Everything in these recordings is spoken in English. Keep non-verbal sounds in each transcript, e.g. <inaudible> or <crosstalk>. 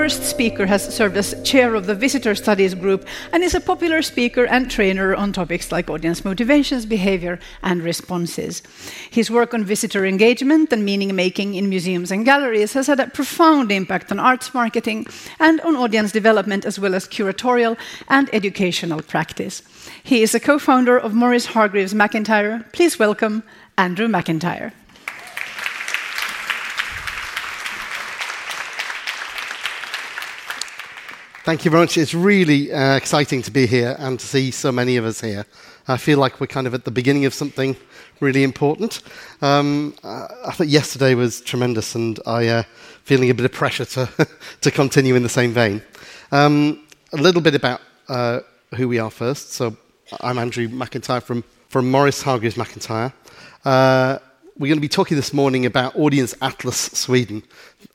First speaker has served as chair of the Visitor Studies Group and is a popular speaker and trainer on topics like audience motivations, behavior, and responses. His work on visitor engagement and meaning making in museums and galleries has had a profound impact on arts marketing and on audience development, as well as curatorial and educational practice. He is a co founder of Morris Hargreaves McIntyre. Please welcome Andrew McIntyre. Thank you very much. It's really uh, exciting to be here and to see so many of us here. I feel like we're kind of at the beginning of something really important. Um, I thought yesterday was tremendous, and I uh, feeling a bit of pressure to <laughs> to continue in the same vein. Um, a little bit about uh, who we are first. So I'm Andrew McIntyre from from Morris Hargreaves McIntyre. Uh, we're going to be talking this morning about Audience Atlas Sweden.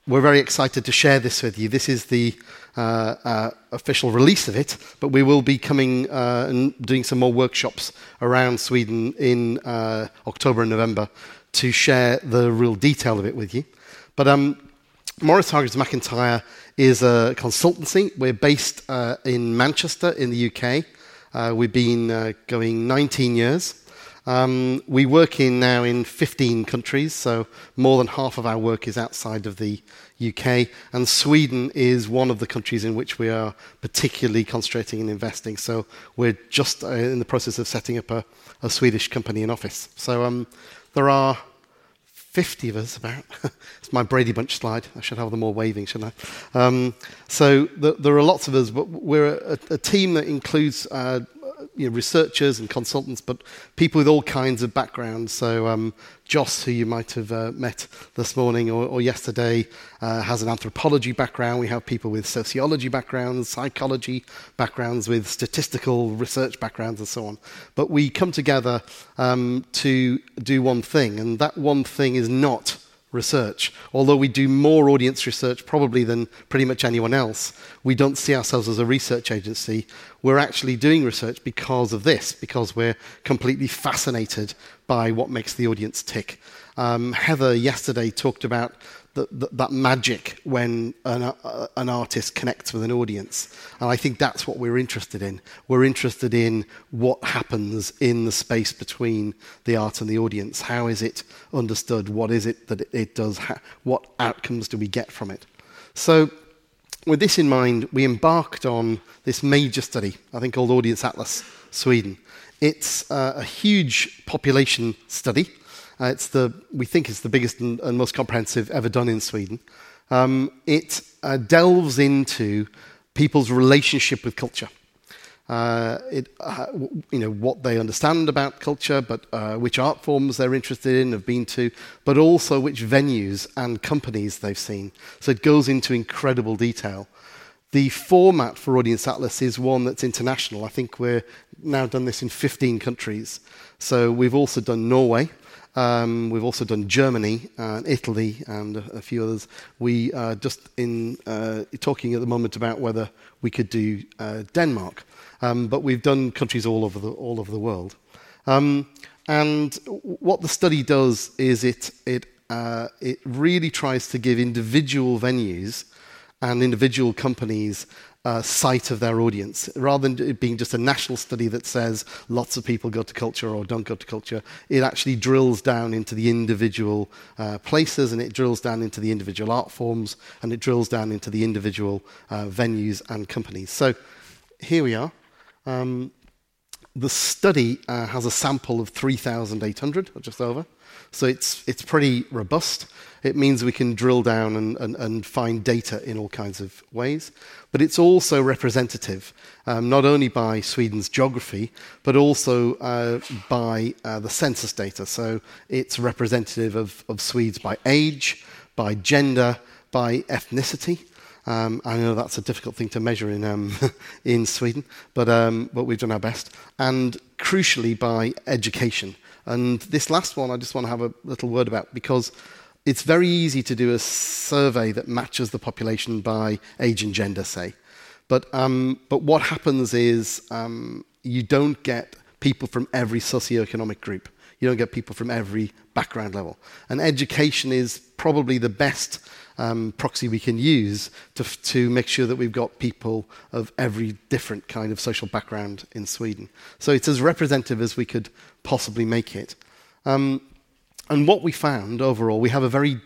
We're very excited to share this with you. This is the uh, uh, official release of it, but we will be coming uh, and doing some more workshops around Sweden in uh, October and November to share the real detail of it with you. But um, Morris Hargreaves McIntyre is a consultancy. We're based uh, in Manchester in the UK. Uh, we've been going 19 years. Um, we work in now in 15 countries, so more than half of our work is outside of the UK. And Sweden is one of the countries in which we are particularly concentrating and investing. So we're just uh, in the process of setting up a, a Swedish company in office. So um, there are 50 of us about. <laughs> it's my Brady Bunch slide. I should have them all waving, shouldn't I? Um, so the, there are lots of us, but we're a, a team that includes uh, you know, researchers and consultants, but people with all kinds of backgrounds. So um, Joss, who you might have uh, met this morning or, or yesterday, uh, has an anthropology background. We have people with sociology backgrounds, psychology backgrounds, with statistical research backgrounds, and so on. But we come together um, to do one thing, and that one thing is not research. Although we do more audience research probably than pretty much anyone else, we don't see ourselves as a research agency. We're actually doing research because of this, because we're completely fascinated by what makes the audience tick. Um, Heather yesterday talked about that, that magic when an, uh, an artist connects with an audience. And I think that's what we're interested in. We're interested in what happens in the space between the art and the audience. How is it understood? What is it that it does? How, what outcomes do we get from it? So, with this in mind, we embarked on this major study, I think called Audience Atlas Sweden. It's uh, a huge population study. Uh, it's the, we think it's the biggest and, and most comprehensive ever done in Sweden. Um, it uh, delves into people's relationship with culture. Uh, it, uh, you know, what they understand about culture, but uh, which art forms they're interested in, have been to, but also which venues and companies they've seen. So it goes into incredible detail. The format for Audience Atlas is one that's international. I think we're now done this in 15 countries. So we've also done Norway, um, we've also done Germany and Italy and a, a few others. We are just in uh, talking at the moment about whether we could do uh, Denmark, um, but we've done countries all over the all over the world. Um, and what the study does is it it uh, it really tries to give individual venues and individual companies uh, sight of their audience. Rather than it being just a national study that says lots of people go to culture or don't go to culture, it actually drills down into the individual uh, places and it drills down into the individual art forms and it drills down into the individual uh, venues and companies. So here we are. Um, the study uh, has a sample of 3,800, or just over. So it's, it's pretty robust. It means we can drill down and, and, and find data in all kinds of ways. But it's also representative, um, not only by Sweden's geography, but also uh, by uh, the census data. So it's representative of, of Swedes by age, by gender, by ethnicity. Um, I know that's a difficult thing to measure in, um, <laughs> in Sweden, but, um, but we've done our best. And crucially, by education. And this last one, I just want to have a little word about because it's very easy to do a survey that matches the population by age and gender, say. But, um, but what happens is um, you don't get people from every socioeconomic group. You don't get people from every background level. And education is probably the best um, proxy we can use to, to make sure that we've got people of every different kind of social background in Sweden. So it's as representative as we could possibly make it. Um, and what we found overall, we have a very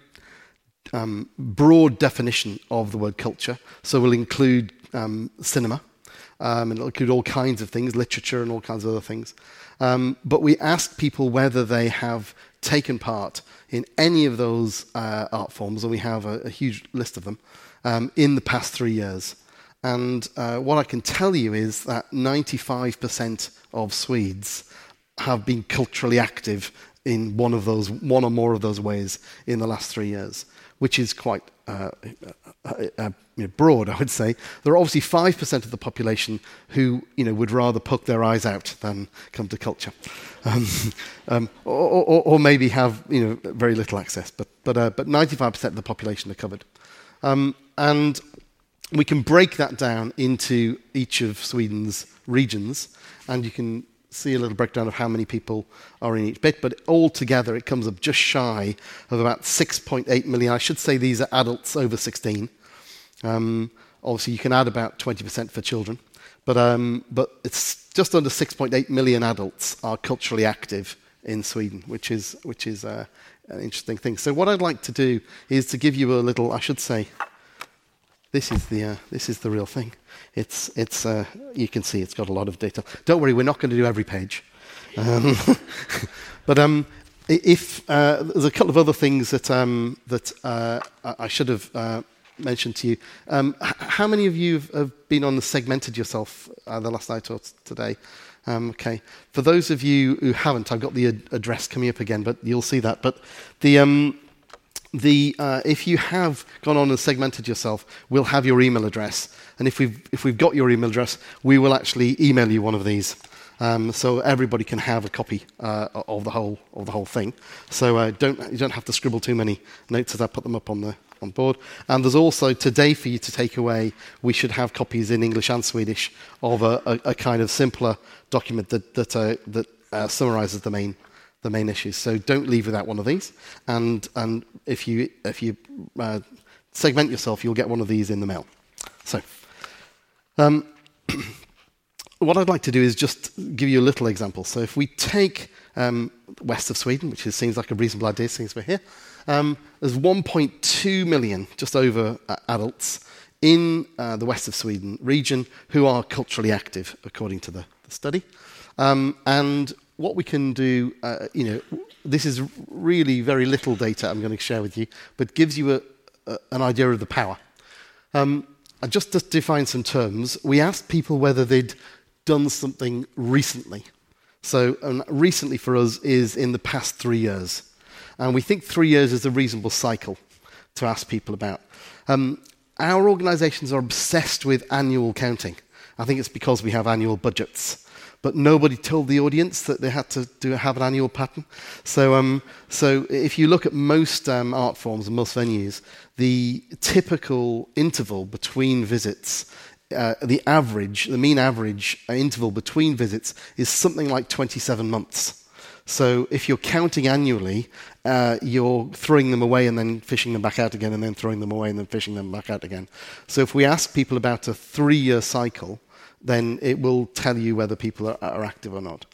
um, broad definition of the word culture. So we'll include um, cinema, um, and it'll include all kinds of things, literature and all kinds of other things. Um, but we ask people whether they have taken part in any of those uh, art forms, and we have a, a huge list of them, um, in the past three years. And uh, what I can tell you is that 95% of Swedes have been culturally active in one of those, one or more of those ways in the last three years, which is quite uh, uh, uh, you know, broad, I would say. There are obviously 5% of the population who you know, would rather poke their eyes out than come to culture. Um, <laughs> um, or, or, or, maybe have you know, very little access, but, but, uh, but 95% of the population are covered. Um, and we can break that down into each of Sweden's regions, and you can see a little breakdown of how many people are in each bit, but altogether it comes up just shy of about 6.8 million. I should say these are adults over 16. Um, obviously, you can add about 20% for children, but, um, but it's just under 6.8 million adults are culturally active in Sweden, which is, which is uh, an interesting thing. So, what I'd like to do is to give you a little, I should say, this is the, uh, this is the real thing. It's, it's, uh, you can see it's got a lot of data. Don't worry, we're not going to do every page. Um, <laughs> but um, if uh, there's a couple of other things that, um, that uh, I should have uh, mentioned to you. Um, how many of you have been on the segmented yourself uh, the last night or today? Um, okay. For those of you who haven't, I've got the ad- address coming up again, but you'll see that. But the, um, the, uh, if you have gone on and segmented yourself, we'll have your email address. And if we've, if we've got your email address, we will actually email you one of these. Um, so everybody can have a copy uh, of, the whole, of the whole thing. So uh, don't, you don't have to scribble too many notes as I put them up on, the, on board. And there's also today for you to take away, we should have copies in English and Swedish of a, a, a kind of simpler document that, that, uh, that uh, summarizes the main the main issues. So don't leave without one of these. And, and if you, if you uh, segment yourself, you'll get one of these in the mail. So, um, <clears throat> what I'd like to do is just give you a little example. So if we take um, west of Sweden, which is, seems like a reasonable idea since we're here, um, there's 1.2 million, just over uh, adults, in uh, the west of Sweden region who are culturally active, according to the, the study. Um, and what we can do, uh, you know, this is really very little data I'm going to share with you, but gives you a, a, an idea of the power. Um, and just to define some terms, we asked people whether they'd done something recently. So, um, recently for us is in the past three years. And we think three years is a reasonable cycle to ask people about. Um, our organizations are obsessed with annual counting. I think it's because we have annual budgets but nobody told the audience that they had to do, have an annual pattern. So, um, so if you look at most um, art forms and most venues, the typical interval between visits, uh, the average, the mean average interval between visits is something like 27 months. So if you're counting annually, uh, you're throwing them away and then fishing them back out again, and then throwing them away and then fishing them back out again. So if we ask people about a three-year cycle, then it will tell you whether people are, are active or not.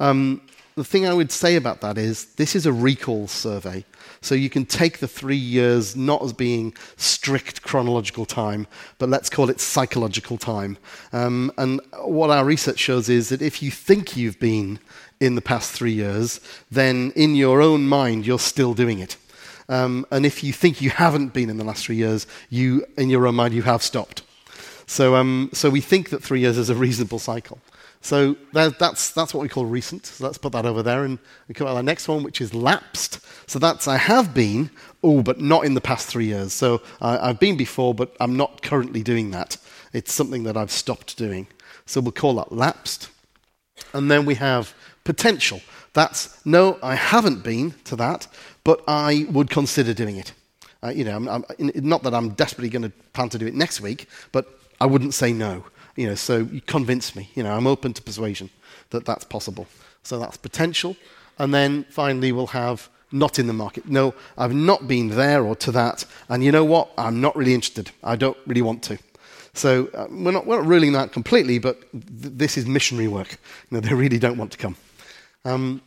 Um, the thing I would say about that is this is a recall survey. So you can take the three years not as being strict chronological time, but let's call it psychological time. Um, and what our research shows is that if you think you've been in the past three years, then in your own mind, you're still doing it. Um, and if you think you haven't been in the last three years, you, in your own mind, you have stopped. So, um, so we think that three years is a reasonable cycle. So that, that's, that's what we call recent. So let's put that over there. And we come on the next one, which is lapsed. So that's I have been, oh, but not in the past three years. So I've been before, but I'm not currently doing that. It's something that I've stopped doing. So we'll call that lapsed. And then we have potential. That's no, I haven't been to that, but I would consider doing it. Uh, you know, I'm, I'm, not that I'm desperately going to plan to do it next week, but I wouldn't say no. You know, so you convince me. You know, I'm open to persuasion that that's possible. So that's potential. and then finally we'll have not in the market. No, I've not been there or to that, and you know what? I'm not really interested. I don't really want to. So uh, we're, not, we're not ruling that completely, but th- this is missionary work. You know, they really don't want to come. Um,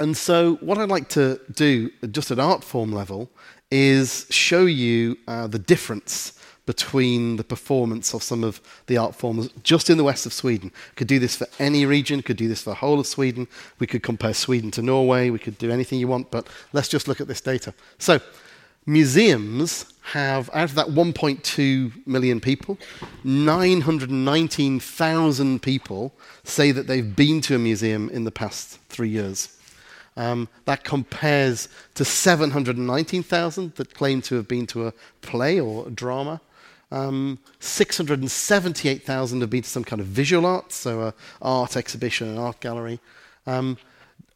and so, what I'd like to do, just at art form level, is show you uh, the difference between the performance of some of the art forms just in the west of Sweden. Could do this for any region, could do this for the whole of Sweden. We could compare Sweden to Norway, we could do anything you want, but let's just look at this data. So, museums have, out of that 1.2 million people, 919,000 people say that they've been to a museum in the past three years. Um, that compares to 719,000 that claim to have been to a play or a drama. Um, 678,000 have been to some kind of visual art, so an art exhibition, an art gallery. Um,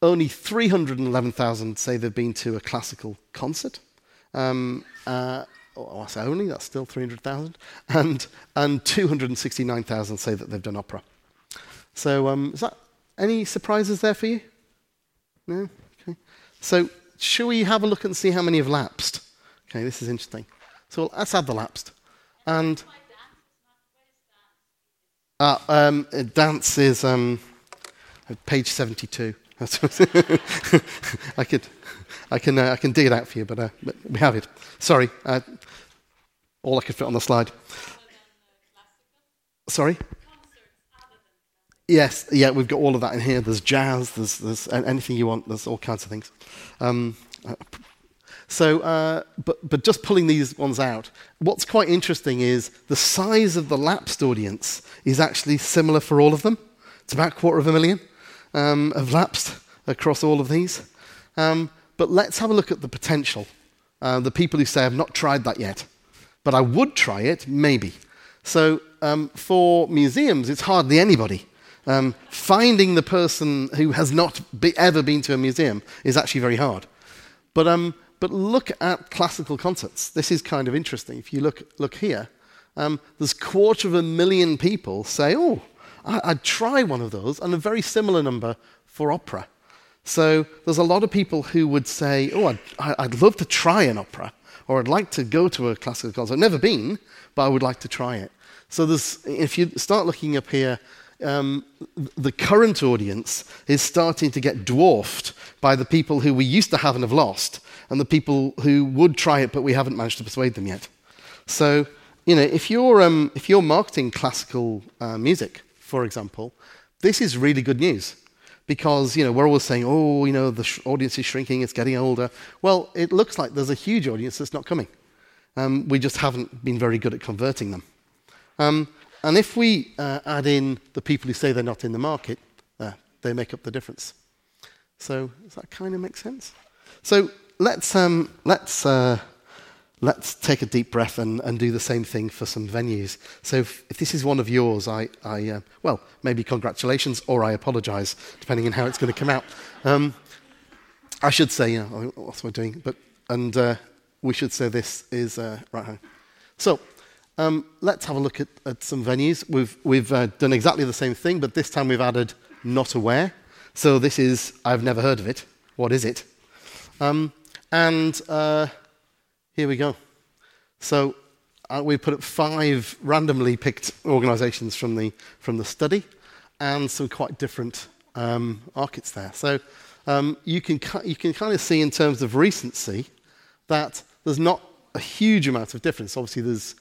only 311,000 say they've been to a classical concert. Um, uh, oh, I say only, that's still 300,000. And, and 269,000 say that they've done opera. So, um, is that any surprises there for you? No? Okay. So, shall we have a look and see how many have lapsed? Okay, this is interesting. So, let's add the lapsed. And. Uh, um, dance is um, page 72. <laughs> I could, I can, uh, I can dig it out for you, but, uh, but we have it. Sorry, uh, all I could fit on the slide. Sorry. Yes, yeah, we've got all of that in here. There's jazz, there's, there's anything you want, there's all kinds of things. Um, uh, so, uh, but, but just pulling these ones out, what's quite interesting is the size of the lapsed audience is actually similar for all of them. It's about a quarter of a million um, have lapsed across all of these. Um, but let's have a look at the potential. Uh, the people who say, I've not tried that yet, but I would try it, maybe. So um, for museums, it's hardly anybody. Um, finding the person who has not be, ever been to a museum is actually very hard. But, um, but look at classical concerts. This is kind of interesting. If you look, look here, um, there's quarter of a million people say, oh, I, would try one of those, and a very similar number for opera. So there's a lot of people who would say, oh, I'd, I'd love to try an opera, or I'd like to go to a classical concert. I've never been, but I would like to try it. So there's, if you start looking up here, um, the current audience is starting to get dwarfed by the people who we used to have and have lost, and the people who would try it but we haven't managed to persuade them yet. So, you know, if you're, um, if you're marketing classical uh, music, for example, this is really good news because you know we're always saying, oh, you know, the sh- audience is shrinking, it's getting older. Well, it looks like there's a huge audience that's not coming. Um, we just haven't been very good at converting them. Um, and if we uh, add in the people who say they're not in the market, uh, they make up the difference. So does that kind of make sense? So let's um, let's uh, let's take a deep breath and, and do the same thing for some venues. So if, if this is one of yours, I, I uh, well, maybe congratulations or I apologize, depending on how it's going to come out. Um, I should say, you know, what am I doing? But, and uh, we should say this is uh, right home. So um, let's have a look at, at some venues. We've, we've uh, done exactly the same thing, but this time we've added not aware. So this is, I've never heard of it. What is it? Um, and uh, here we go. So uh, we put up five randomly picked organizations from the, from the study and some quite different um, markets there. So um, you, can, you can kind of see in terms of recency that there's not a huge amount of difference. Obviously, there's,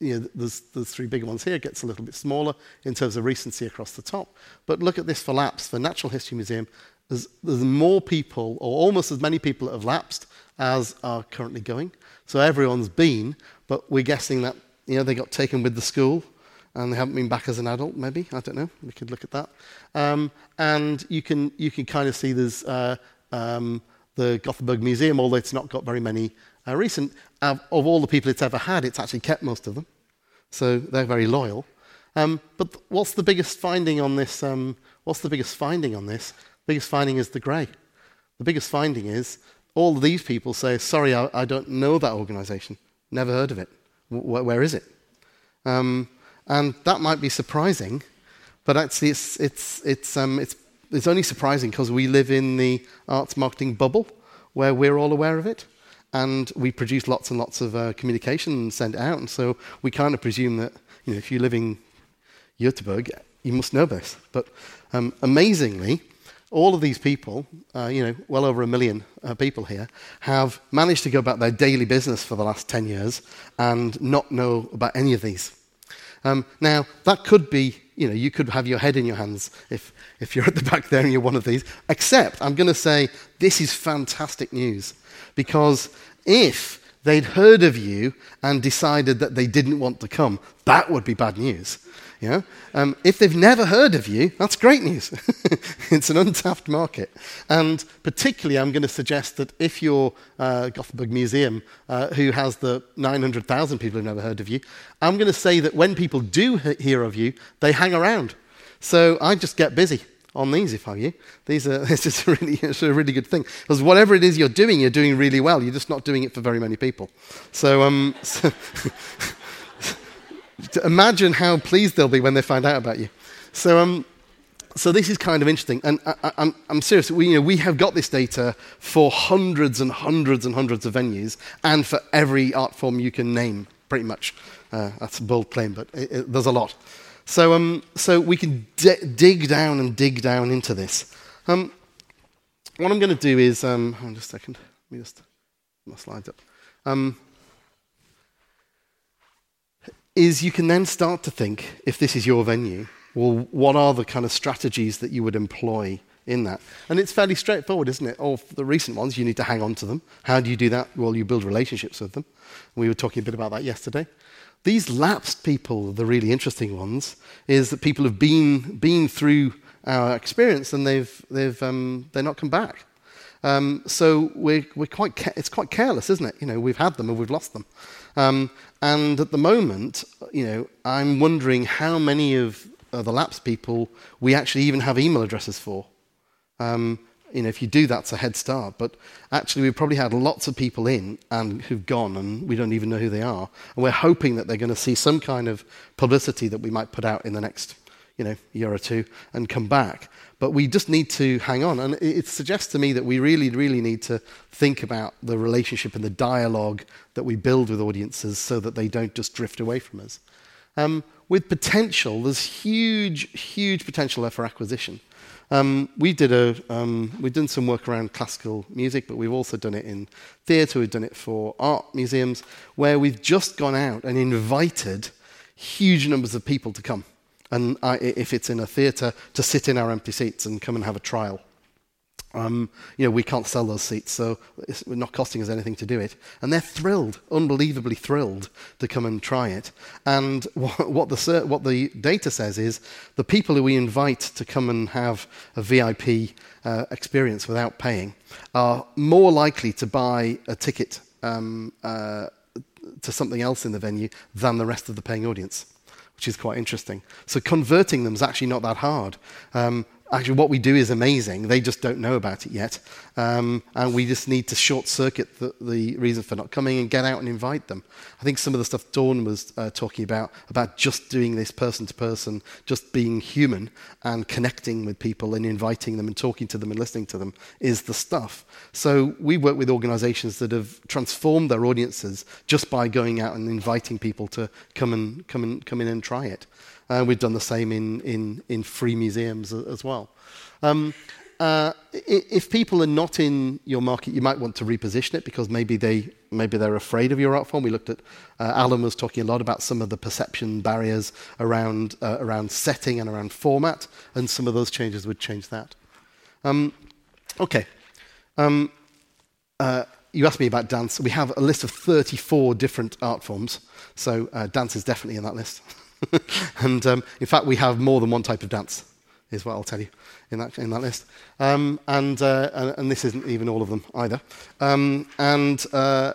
you know, there's, there's three big ones here. It gets a little bit smaller in terms of recency across the top. But look at this for LAPS, for Natural History Museum. There's, there's more people, or almost as many people that have lapsed as are currently going. So everyone's been, but we're guessing that you know they got taken with the school and they haven't been back as an adult. Maybe I don't know. We could look at that. Um, and you can you can kind of see there's uh, um, the Gothenburg Museum, although it's not got very many uh, recent. of all the people it's ever had, it's actually kept most of them, so they're very loyal. Um, but what's the biggest finding on this? Um, what's the biggest finding on this? The biggest finding is the grey. The biggest finding is all these people say, sorry, I, I don't know that organization. Never heard of it. W- where is it? Um, and that might be surprising, but actually it's, it's, it's, um, it's it's only surprising because we live in the arts marketing bubble where we're all aware of it. And we produce lots and lots of uh, communication and send it out. And so we kind of presume that you know, if you live in Göteborg, you must know this. But um, amazingly, all of these people, uh, you know, well over a million uh, people here, have managed to go about their daily business for the last 10 years and not know about any of these. Um, now, that could be, you know, you could have your head in your hands if, if you're at the back there and you're one of these. Except, I'm going to say, this is fantastic news. Because if they'd heard of you and decided that they didn't want to come, that would be bad news. Know? um, if they've never heard of you, that's great news. <laughs> it's an untapped market. And particularly, I'm going to suggest that if you're uh, Gothenburg Museum, uh, who has the 900,000 people who've never heard of you, I'm going to say that when people do hear of you, they hang around. So I just get busy on these if I you. These are, <laughs> it's just a really, it's a really good thing. Because whatever it is you're doing, you're doing really well. You're just not doing it for very many people. So, um, <laughs> so <laughs> imagine how pleased they'll be when they find out about you. So, um, so this is kind of interesting, and I, am I'm serious. We, you know, we have got this data for hundreds and hundreds and hundreds of venues, and for every art form you can name, pretty much. Uh, that's a bold claim, but it, it, there's a lot. So, um, so we can d- dig down and dig down into this. Um, what I'm going to do is, um, hold on just a second. Let me just my slides up. Um, is you can then start to think, if this is your venue, well, what are the kind of strategies that you would employ in that? And it's fairly straightforward, isn't it? Or the recent ones, you need to hang on to them. How do you do that? Well, you build relationships with them. We were talking a bit about that yesterday. These lapsed people, the really interesting ones, is that people have been, been through our experience and they've, they've, um, they're not come back. Um, so we're, we're quite ca- it's quite careless, isn't it? You know, we've had them and we've lost them. Um, and at the moment, you know, I'm wondering how many of uh, the lapsed people we actually even have email addresses for. Um, you know, if you do, that's a head start. But actually, we've probably had lots of people in and who've gone, and we don't even know who they are. And we're hoping that they're going to see some kind of publicity that we might put out in the next, you know, year or two and come back. But we just need to hang on. And it suggests to me that we really, really need to think about the relationship and the dialogue that we build with audiences so that they don't just drift away from us. Um, with potential, there's huge, huge potential there for acquisition. Um, we did a, um, we've done some work around classical music, but we've also done it in theatre, we've done it for art museums, where we've just gone out and invited huge numbers of people to come and if it's in a theatre, to sit in our empty seats and come and have a trial. Um, you know, we can't sell those seats, so it's not costing us anything to do it. And they're thrilled, unbelievably thrilled to come and try it. And <laughs> what the, what the data says is the people who we invite to come and have a VIP uh, experience without paying are more likely to buy a ticket um, uh, to something else in the venue than the rest of the paying audience which is quite interesting. So converting them is actually not that hard. Um, actually, what we do is amazing. They just don't know about it yet. Um, and we just need to short circuit the, the, reason for not coming and get out and invite them. I think some of the stuff Dawn was uh, talking about, about just doing this person to person, just being human and connecting with people and inviting them and talking to them and listening to them, is the stuff. So we work with organizations that have transformed their audiences just by going out and inviting people to come and, come and, come in and try it. Uh, we've done the same in, in, in free museums as well. Um, uh, if people are not in your market, you might want to reposition it because maybe they maybe they're afraid of your art form. We looked at uh, Alan was talking a lot about some of the perception barriers around uh, around setting and around format, and some of those changes would change that. Um, okay. Um, uh, you asked me about dance. We have a list of 34 different art forms, so uh, dance is definitely in that list. <laughs> <laughs> and um, in fact, we have more than one type of dance is what I'll tell you in that, in that list. Um, and, uh, and, this isn't even all of them either. Um, and uh,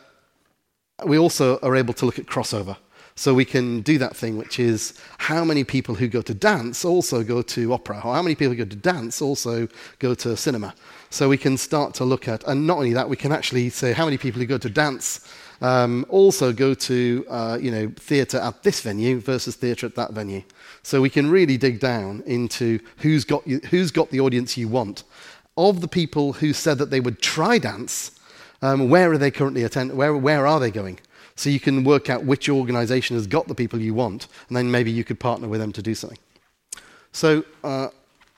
we also are able to look at crossover. So we can do that thing, which is how many people who go to dance also go to opera, or how many people who go to dance also go to cinema. So we can start to look at, and not only that, we can actually say how many people who go to dance um, also go to uh, you know theatre at this venue versus theatre at that venue. So we can really dig down into who's got you, who's got the audience you want. Of the people who said that they would try dance, um, where are they currently attend? Where where are they going? So you can work out which organisation has got the people you want, and then maybe you could partner with them to do something. So uh,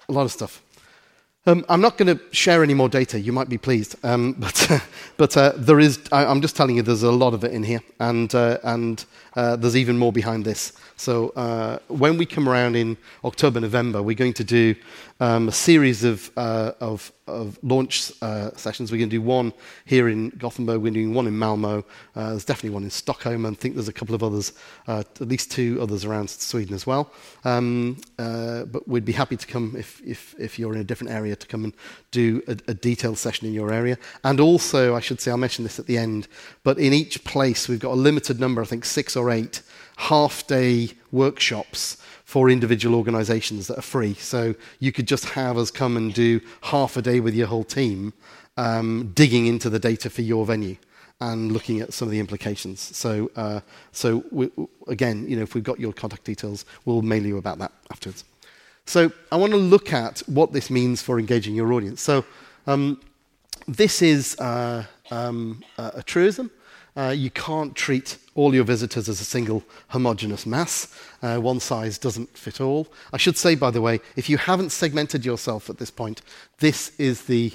a lot of stuff. Um, I'm not going to share any more data. You might be pleased, um, <laughs> but uh, but uh, there is. I, am just telling you, there's a lot of it in here, and uh, and uh, there's even more behind this. So uh, when we come around in October, November, we're going to do um, a series of, uh, of, of, launch uh, sessions. We're going to do one here in Gothenburg, we're doing one in Malmo, uh, there's definitely one in Stockholm, and I think there's a couple of others, uh, at least two others around Sweden as well. Um, but we'd be happy to come if, if, if you're in a different area to come and do a, a detailed session in your area. And also, I should say, I'll mention this at the end, but in each place we've got a limited number, I think six or eight half day workshops for individual organizations that are free. So you could just have us come and do half a day with your whole team, um, digging into the data for your venue and looking at some of the implications. So, uh, so we, again, you know, if we've got your contact details, we'll mail you about that afterwards. So I want to look at what this means for engaging your audience. So um, this is uh, um, a truism. Uh, you can't treat all your visitors as a single homogeneous mass. Uh, one size doesn't fit all. I should say, by the way, if you haven't segmented yourself at this point, this is the,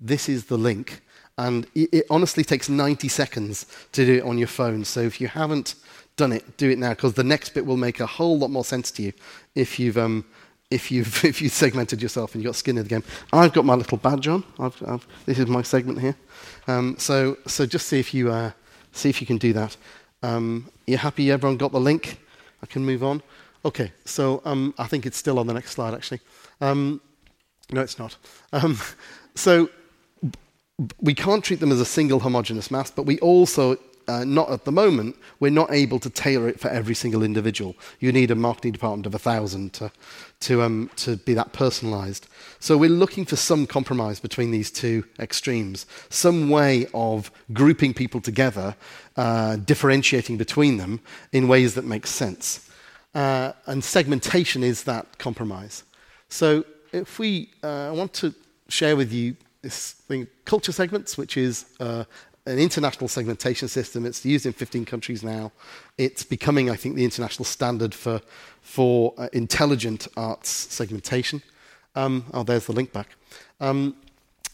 this is the link. And it, it honestly takes 90 seconds to do it on your phone. So if you haven't done it, do it now, because the next bit will make a whole lot more sense to you if you've, um, if you've, <laughs> if you've segmented yourself and you've got skin in the game. I've got my little badge on. I've, I've, this is my segment here. Um, so, so just see if you... Uh, See if you can do that. Um, you happy everyone got the link? I can move on. Okay, so um, I think it's still on the next slide, actually. Um, no, it's not. Um, <laughs> so we can't treat them as a single homogeneous mass, but we also uh, not at the moment, we're not able to tailor it for every single individual. You need a marketing department of a thousand to, to, um, to be that personalized. So we're looking for some compromise between these two extremes, some way of grouping people together, uh, differentiating between them in ways that make sense. Uh, and segmentation is that compromise. So if we, uh, I want to share with you this thing, culture segments, which is uh, an international segmentation system. It's used in 15 countries now. It's becoming, I think, the international standard for, for uh, intelligent arts segmentation. Um, oh, there's the link back. Um,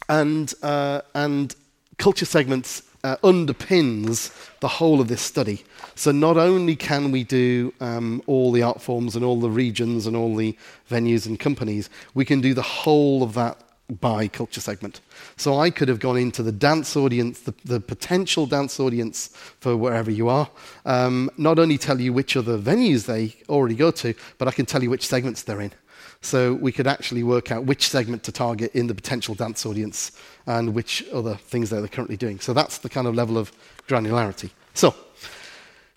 and, uh, and culture segments uh, underpins the whole of this study. So not only can we do um, all the art forms and all the regions and all the venues and companies, we can do the whole of that by culture segment. So I could have gone into the dance audience, the, the potential dance audience for wherever you are, um, not only tell you which other venues they already go to, but I can tell you which segments they're in. So we could actually work out which segment to target in the potential dance audience and which other things they're currently doing. So that's the kind of level of granularity. So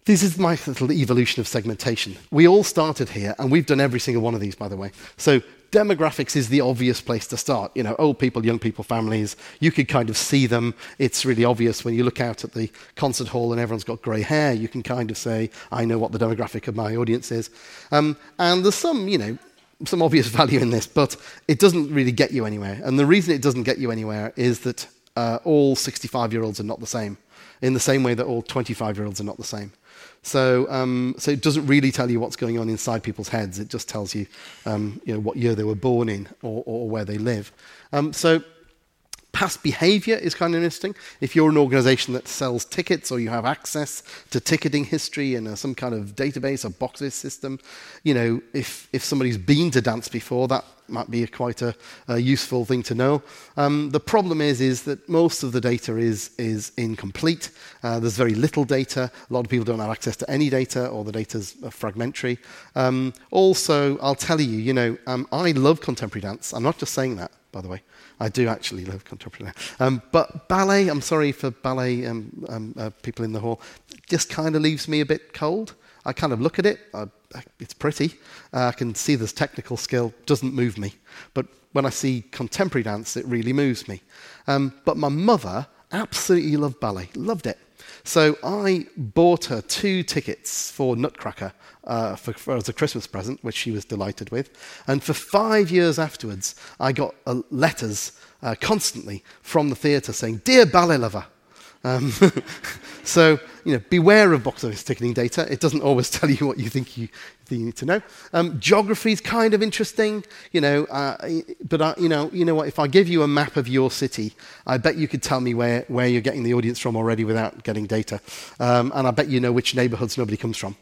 this is my little evolution of segmentation. We all started here, and we've done every single one of these, by the way. So demographics is the obvious place to start. You know, old people, young people, families, you could kind of see them. It's really obvious when you look out at the concert hall and everyone's got grey hair, you can kind of say, I know what the demographic of my audience is. Um, and there's some, you know, some obvious <laughs> value in this, but it doesn't really get you anywhere. And the reason it doesn't get you anywhere is that uh, all 65 year olds are not the same, in the same way that all 25 year olds are not the same. So, um, so it doesn't really tell you what's going on inside people's heads. It just tells you, um, you know, what year they were born in or, or where they live. Um, so past behavior is kind of interesting. If you're an organization that sells tickets or you have access to ticketing history in a, some kind of database or boxes system, you know, if, if somebody's been to dance before, that might be quite a, a, useful thing to know. Um, the problem is, is that most of the data is, is incomplete. Uh, there's very little data. A lot of people don't have access to any data, or the data's fragmentary. Um, also, I'll tell you, you know, um, I love contemporary dance. I'm not just saying that, by the way. I do actually love contemporary dance. Um, but ballet, I'm sorry for ballet um, um, uh, people in the hall, just kind of leaves me a bit cold. I kind of look at it, I, it's pretty, uh, I can see there's technical skill, doesn't move me. But when I see contemporary dance, it really moves me. Um, but my mother absolutely loved ballet, loved it. So I bought her two tickets for Nutcracker uh, for, for, as a Christmas present, which she was delighted with. And for five years afterwards, I got uh, letters uh, constantly from the theatre saying, Dear ballet lover. Um, <laughs> so, you know, beware of box office ticketing data. It doesn't always <laughs> tell you what you think you, you need to know. Um, geography is kind of interesting, you know, uh, but, uh, you, know, you know what, if I give you a map of your city, I bet you could tell me where, where you're getting the audience from already without getting data. Um, and I bet you know which neighborhoods nobody comes from.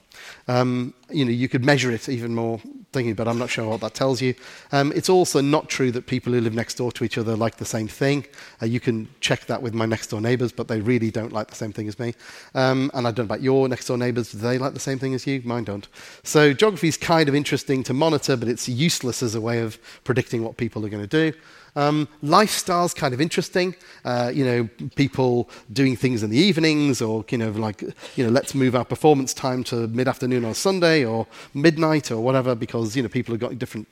Um, you know, you could measure it even more thingy, but I'm not sure what that tells you. Um, it's also not true that people who live next door to each other like the same thing. Uh, you can check that with my next door neighbours, but they really don't like the same thing as me. Um, and I don't know about your next door neighbours. Do they like the same thing as you? Mine don't. So geography is kind of interesting to monitor, but it's useless as a way of predicting what people are going to do. Um, lifestyle's kind of interesting. Uh, you know, people doing things in the evenings, or you know, like you know, let's move our performance time to mid-afternoon on Sunday or midnight or whatever, because you know, people have got different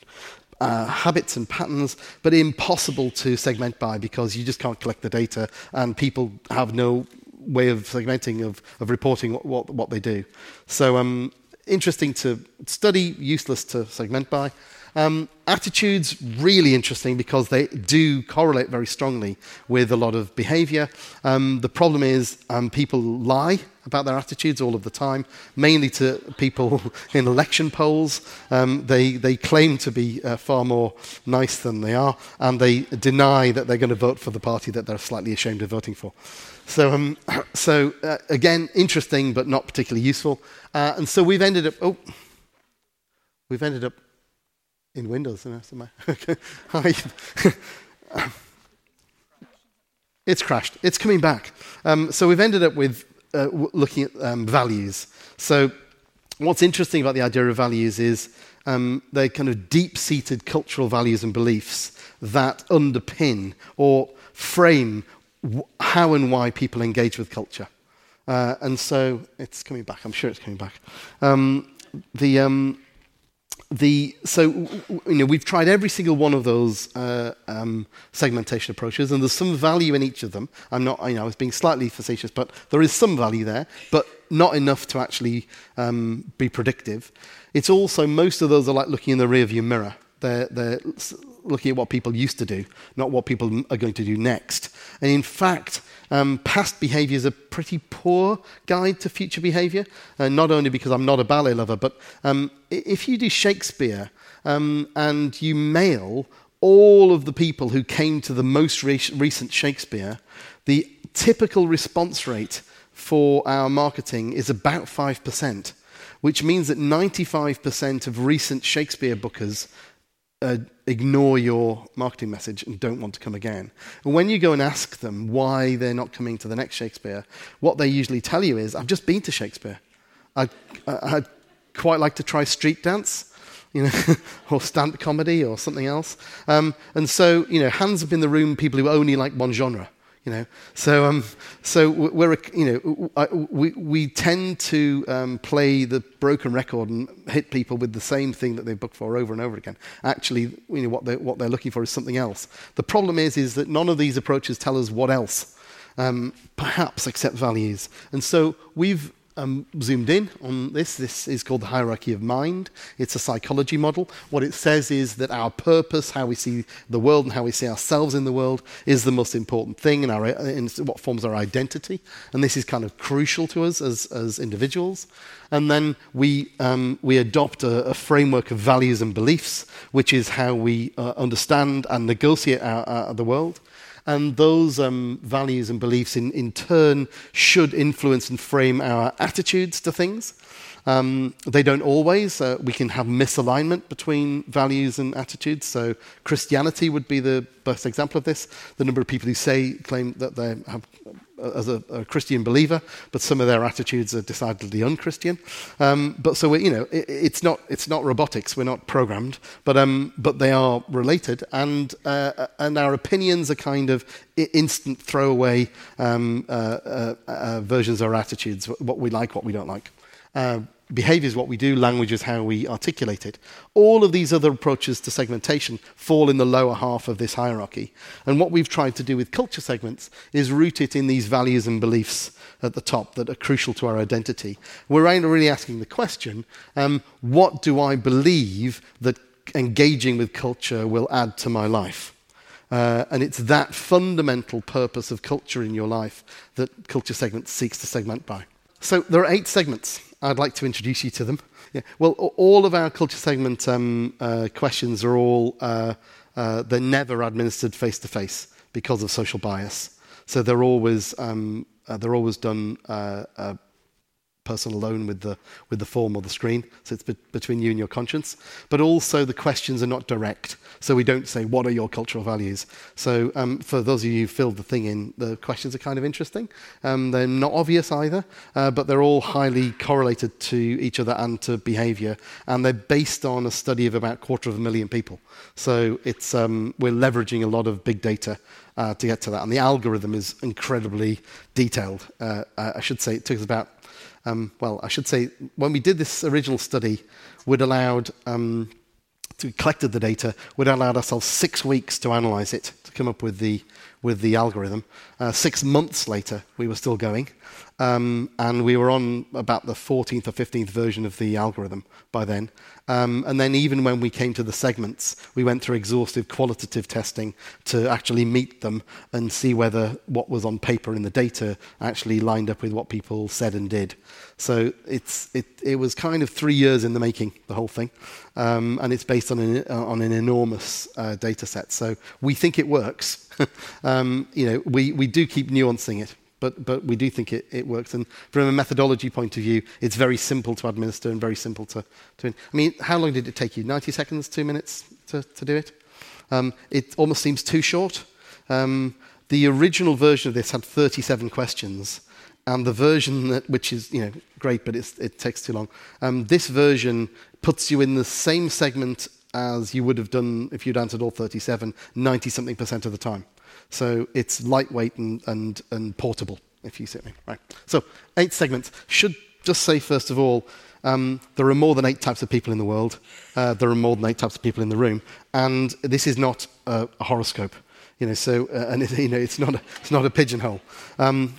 uh, habits and patterns, but impossible to segment by because you just can't collect the data, and people have no way of segmenting of, of reporting what, what, what they do. So, um, interesting to study, useless to segment by. Um, attitudes, really interesting because they do correlate very strongly with a lot of behavior. Um, the problem is um, people lie about their attitudes all of the time, mainly to people <laughs> in election polls. Um, they, they claim to be uh, far more nice than they are, and they deny that they're going to vote for the party that they're slightly ashamed of voting for. So, um, <clears throat> so uh, again, interesting but not particularly useful. Uh, and so we've ended up, oh, we've ended up in Windows. Hi. <laughs> <laughs> it's crashed. It's coming back. Um, so we've ended up with uh, w- looking at um, values. So what's interesting about the idea of values is um, they're kind of deep-seated cultural values and beliefs that underpin or frame w- how and why people engage with culture. Uh, and so it's coming back. I'm sure it's coming back. Um, the um, the, so you know, we've tried every single one of those uh, um, segmentation approaches, and there's some value in each of them. I'm not, you know, I was being slightly facetious, but there is some value there, but not enough to actually um, be predictive. It's also, most of those are like looking in the rearview mirror. They're, they're looking at what people used to do, not what people are going to do next. And in fact, um, past behavior is a pretty poor guide to future behavior, uh, not only because I'm not a ballet lover, but um, if you do Shakespeare um, and you mail all of the people who came to the most re- recent Shakespeare, the typical response rate for our marketing is about 5%, which means that 95% of recent Shakespeare bookers uh, ignore your marketing message and don't want to come again. And when you go and ask them why they're not coming to the next Shakespeare, what they usually tell you is, I've just been to Shakespeare. I'd, I'd quite like to try street dance. You know, <laughs> or stand comedy or something else. Um, and so, you know, hands up in the room, people who only like one genre. You know, so um, so we're you know we we tend to um, play the broken record and hit people with the same thing that they booked for over and over again. Actually, you know what they what they're looking for is something else. The problem is is that none of these approaches tell us what else. Um, perhaps except values. And so we've um, zoomed in on this. This is called the hierarchy of mind. It's a psychology model. What it says is that our purpose, how we see the world and how we see ourselves in the world, is the most important thing in, what forms our identity. And this is kind of crucial to us as, as individuals. And then we, um, we adopt a, a, framework of values and beliefs, which is how we uh, understand and negotiate our, our, the world. And those um, values and beliefs, in, in turn, should influence and frame our attitudes to things. Um, they don't always. Uh, we can have misalignment between values and attitudes. So Christianity would be the best example of this. The number of people who say claim that they have as a, a, Christian believer, but some of their attitudes are decidedly unchristian. Um, but so you know, it, it's not it's not robotics. We're not programmed, but um, but they are related, and uh, and our opinions are kind of instant throwaway um, uh, uh, uh, versions of our attitudes. What we like, what we don't like. Behavior is what we do, language is how we articulate it. All of these other approaches to segmentation fall in the lower half of this hierarchy. And what we've tried to do with culture segments is root it in these values and beliefs at the top that are crucial to our identity. We're really asking the question um, what do I believe that engaging with culture will add to my life? Uh, and it's that fundamental purpose of culture in your life that Culture segments seeks to segment by. So there are eight segments. I'd like to introduce you to them. Yeah. Well, all of our Culture Segment um, uh, questions are all, uh, uh they're never administered face to face because of social bias. So they're always, um, uh, they're always done uh, person alone with the, with the form or the screen. So it's be- between you and your conscience. But also, the questions are not direct. So we don't say, What are your cultural values? So um, for those of you who filled the thing in, the questions are kind of interesting. Um, they're not obvious either, uh, but they're all highly correlated to each other and to behavior. And they're based on a study of about a quarter of a million people. So it's, um, we're leveraging a lot of big data uh, to get to that. And the algorithm is incredibly detailed. Uh, I should say it took us about um, well, I should say, when we did this original study, we'd allowed, um, to collected the data, we'd allowed ourselves six weeks to analyze it, to come up with the, with the algorithm. Uh, six months later, we were still going. Um, and we were on about the 14th or 15th version of the algorithm by then. Um, and then, even when we came to the segments, we went through exhaustive qualitative testing to actually meet them and see whether what was on paper in the data actually lined up with what people said and did. So it's, it, it was kind of three years in the making, the whole thing. Um, and it's based on an, on an enormous uh, data set. So we think it works. <laughs> um, you know, we, we do keep nuancing it but, but we do think it, it works. And from a methodology point of view, it's very simple to administer and very simple to, to I mean, how long did it take you? 90 seconds, two minutes to, to do it? Um, it almost seems too short. Um, the original version of this had 37 questions, and the version that, which is you know great, but it takes too long. Um, this version puts you in the same segment as you would have done if you'd answered all 37, 90 something percent of the time. So it's lightweight and, and, and portable, if you see me. Right. So eight segments. Should just say, first of all, um, there are more than eight types of people in the world. Uh, there are more than eight types of people in the room. And this is not a, a horoscope. You know, so, uh, and it, <laughs> you know, it's, not a, it's not a pigeonhole. Um,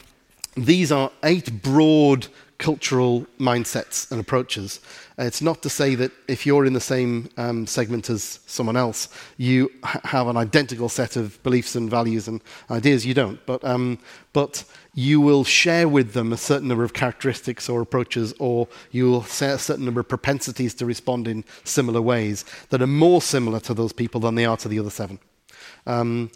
these are eight broad cultural mindsets and approaches. Uh, it's not to say that if you're in the same um, segment as someone else, you ha- have an identical set of beliefs and values and ideas. You don't. But, um, but you will share with them a certain number of characteristics or approaches, or you will share a certain number of propensities to respond in similar ways that are more similar to those people than they are to the other seven. Um,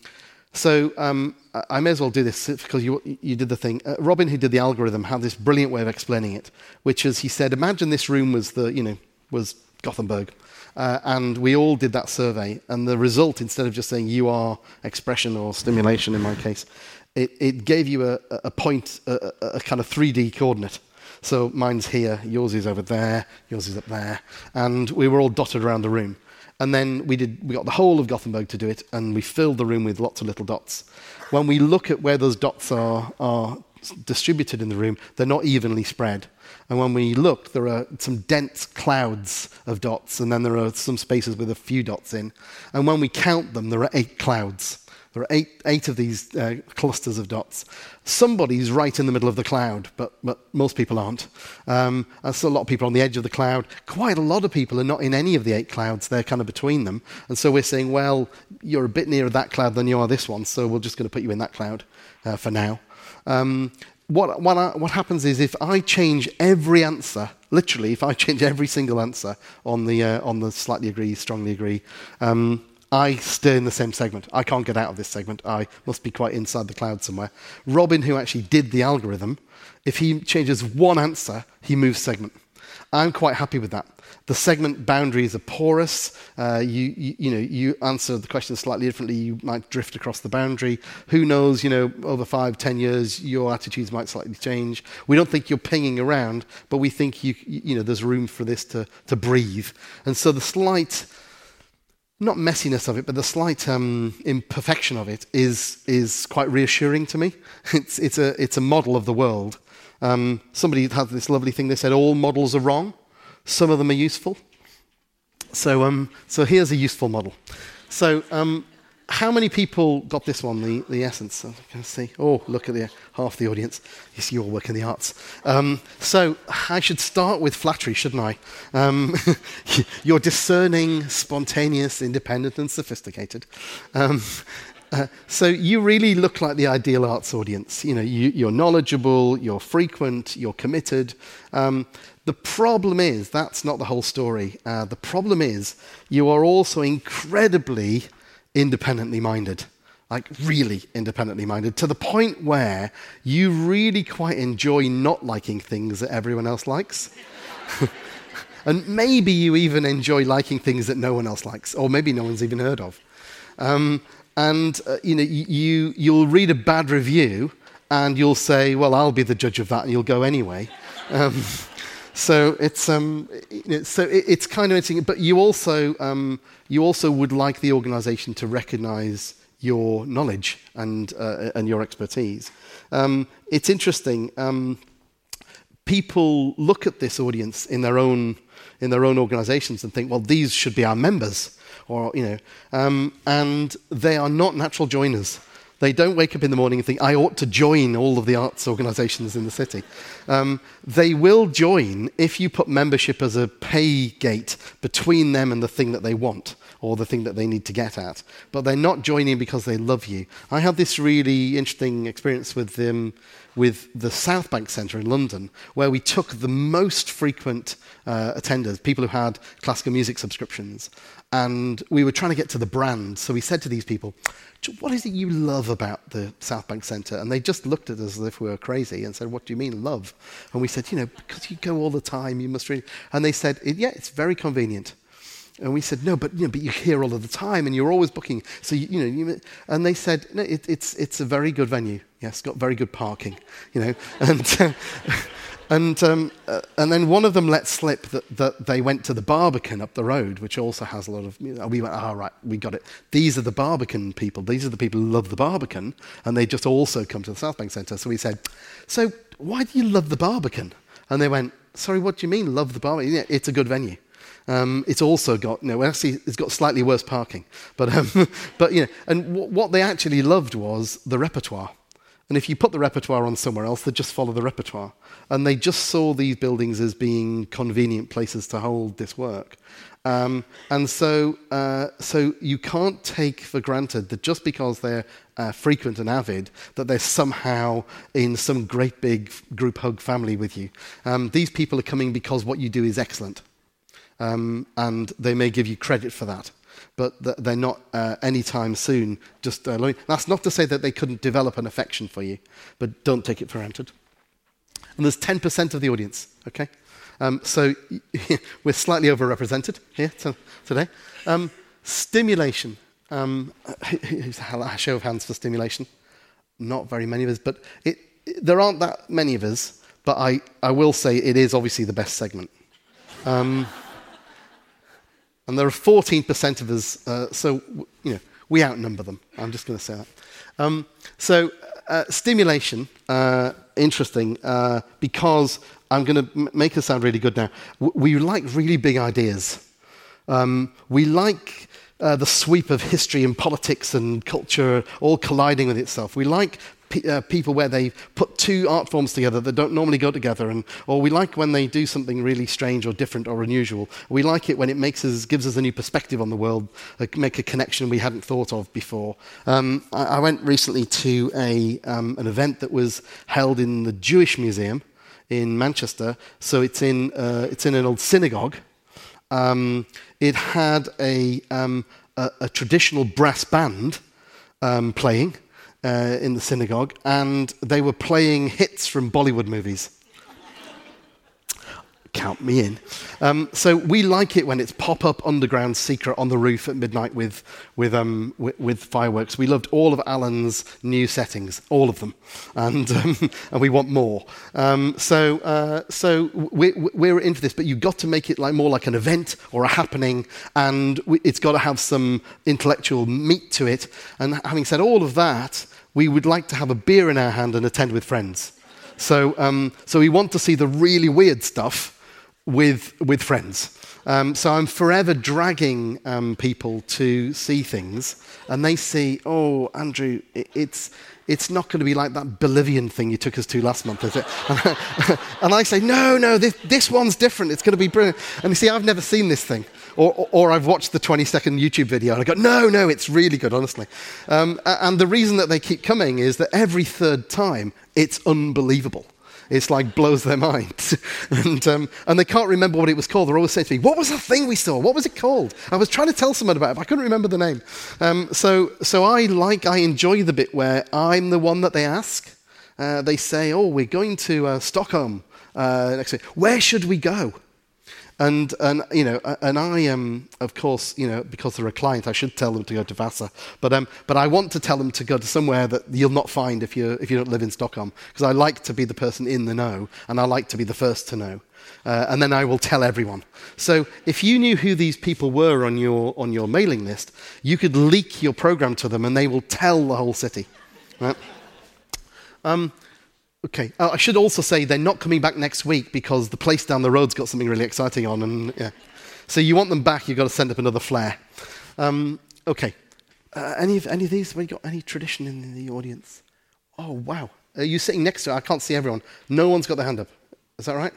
so um, I may as well do this because you, you did the thing. Uh, Robin, who did the algorithm, had this brilliant way of explaining it, which is he said, imagine this room was the, you know, was Gothenburg. Uh, and we all did that survey. And the result, instead of just saying you are expression or stimulation in my case, it, it gave you a, a point, a, a kind of 3D coordinate. So mine's here, yours is over there, yours is up there. And we were all dotted around the room. And then we, did, we got the whole of Gothenburg to do it, and we filled the room with lots of little dots. When we look at where those dots are, are distributed in the room, they're not evenly spread. And when we look, there are some dense clouds of dots, and then there are some spaces with a few dots in. And when we count them, there are eight clouds. There are eight, eight of these uh, clusters of dots. Somebody's right in the middle of the cloud, but, but most people aren't. Um, and a lot of people on the edge of the cloud. Quite a lot of people are not in any of the eight clouds. They're kind of between them. And so we're saying, well, you're a bit nearer that cloud than you are this one, so we're just going to put you in that cloud uh, for now. Um, what, what, I, what, happens is if I change every answer, literally, if I <laughs> change every single answer on the, uh, on the slightly agree, strongly agree, um, I stay in the same segment. I can't get out of this segment. I must be quite inside the cloud somewhere. Robin, who actually did the algorithm, if he changes one answer, he moves segment. I'm quite happy with that. The segment boundaries are porous. Uh, you, you, you, know, you answer the question slightly differently. You might drift across the boundary. Who knows? You know, over five, ten years, your attitudes might slightly change. We don't think you're pinging around, but we think you, you know, there's room for this to, to breathe. And so the slight not messiness of it, but the slight um, imperfection of it is, is quite reassuring to me. <laughs> It's, it's, a, it's a model of the world. Um, somebody had this lovely thing. They said all models are wrong. Some of them are useful. So, um, so here's a useful model. So, um, how many people got this one, the, the essence? I can see. Oh, look at the half the audience. You see, you all work in the arts. Um, so I should start with flattery, shouldn't I? Um, <laughs> you're discerning, spontaneous, independent, and sophisticated. Um, uh, so you really look like the ideal arts audience. You know, you, are knowledgeable, you're frequent, you're committed. Um, the problem is that's not the whole story. Uh, the problem is you are also incredibly independently minded, like really independently minded, to the point where you really quite enjoy not liking things that everyone else likes. <laughs> and maybe you even enjoy liking things that no one else likes, or maybe no one's even heard of. Um, and uh, you know, you, you'll read a bad review and you'll say, well, I'll be the judge of that, and you'll go anyway. <laughs> Um, so it's um, so it, it's kind of interesting, but you also um, you also would like the organisation to recognise your knowledge and uh, and your expertise. Um, it's interesting. Um, people look at this audience in their own in their own organisations and think, well, these should be our members, or you know, um, and they are not natural joiners. They don't wake up in the morning and think, I ought to join all of the arts organizations in the city. Um, they will join if you put membership as a pay gate between them and the thing that they want or the thing that they need to get at. But they're not joining because they love you. I had this really interesting experience with, um, with the South Bank Centre in London, where we took the most frequent uh, attenders, people who had classical music subscriptions, and we were trying to get to the brand. So we said to these people, what is it you love about the South Bank Centre? And they just looked at us as if we were crazy and said, what do you mean, love? And we said, you know, because you go all the time, you must really. And they said, yeah, it's very convenient. And we said, no, but, you know, but you're here all of the time and you're always booking. So, you, you know, you, and they said, no, it, it's, it's a very good venue. Yes, got very good parking, you know. <laughs> And, uh, <laughs> and, um, uh, and then one of them let slip that, that they went to the Barbican up the road, which also has a lot of. You know, we went, oh, right, we got it. These are the Barbican people. These are the people who love the Barbican, and they just also come to the South Bank Centre. So we said, so why do you love the Barbican? And they went, sorry, what do you mean, love the Barbican? Yeah, it's a good venue. Um, it's also got, know, actually, it's got slightly worse parking. But, um, <laughs> but you know, and w- what they actually loved was the repertoire. And if you put the repertoire on somewhere else, they'd just follow the repertoire. And they just saw these buildings as being convenient places to hold this work. Um, and so, uh, so you can't take for granted that just because they're uh, frequent and avid, that they're somehow in some great big group hug family with you. Um, these people are coming because what you do is excellent. Um, and they may give you credit for that but they're not uh, anytime soon just uh, That's not to say that they couldn't develop an affection for you, but don't take it for granted. And there's 10% of the audience, okay? Um, so <laughs> we're slightly overrepresented here today. Um, stimulation. Um, <laughs> a show of hands for stimulation. Not very many of us, but it, it, there aren't that many of us, but I, I will say it is obviously the best segment. Um, and there are 14% of us, uh, so you know, we outnumber them. I'm just going to say that. Um, so, uh, stimulation, uh, interesting, uh, because I'm going to m- make it sound really good now. W- we like really big ideas. Um, we like uh, the sweep of history and politics and culture all colliding with itself. We like uh, people where they put two art forms together that don't normally go together, and, or we like when they do something really strange or different or unusual. We like it when it makes us, gives us a new perspective on the world, make a connection we hadn't thought of before. Um, I, I, went recently to a, um, an event that was held in the Jewish Museum in Manchester. So it's in, uh, it's in an old synagogue. Um, it had a, um, a, a, traditional brass band um, playing uh, in the synagogue, and they were playing hits from Bollywood movies. Count me in. Um, so we like it when it's pop up underground secret on the roof at midnight with, with, um, with, with, fireworks. We loved all of Alan's new settings, all of them, and, um, <laughs> and we want more. Um, so uh, so we're, we're into this, but you've got to make it like more like an event or a happening, and it's got to have some intellectual meat to it. And having said all of that, we would like to have a beer in our hand and attend with friends. So, um, so we want to see the really weird stuff with, with friends. Um, so I'm forever dragging um, people to see things, and they see, oh, Andrew, it, it's, it's not going to be like that Bolivian thing you took us to last month, is it? <laughs> and I say, no, no, this, this one's different. It's going to be brilliant. And you see, I've never seen this thing. Or, or, or I've watched the 20 second YouTube video and I go, no, no, it's really good, honestly. Um, and the reason that they keep coming is that every third time, it's unbelievable. It's like blows their mind. <laughs> and, um, and they can't remember what it was called. They're always saying to me, What was that thing we saw? What was it called? I was trying to tell someone about it, but I couldn't remember the name. Um, so, so I like, I enjoy the bit where I'm the one that they ask. Uh, they say, Oh, we're going to uh, Stockholm uh, next week. Where should we go? And, and, you know, and I am, um, of course, you know, because they're a client, I should tell them to go to Vasa. But, um, but I want to tell them to go to somewhere that you'll not find if you, if you don't live in Stockholm. Because I like to be the person in the know, and I like to be the first to know. Uh, and then I will tell everyone. So if you knew who these people were on your, on your mailing list, you could leak your program to them, and they will tell the whole city. Right? Um, Okay. Uh, I should also say they're not coming back next week because the place down the road's got something really exciting on, and yeah. So you want them back, you've got to send up another flare. Um, okay. Uh, any of any of these? We got any tradition in the audience? Oh wow! Are you sitting next to? I can't see everyone. No one's got their hand up. Is that right?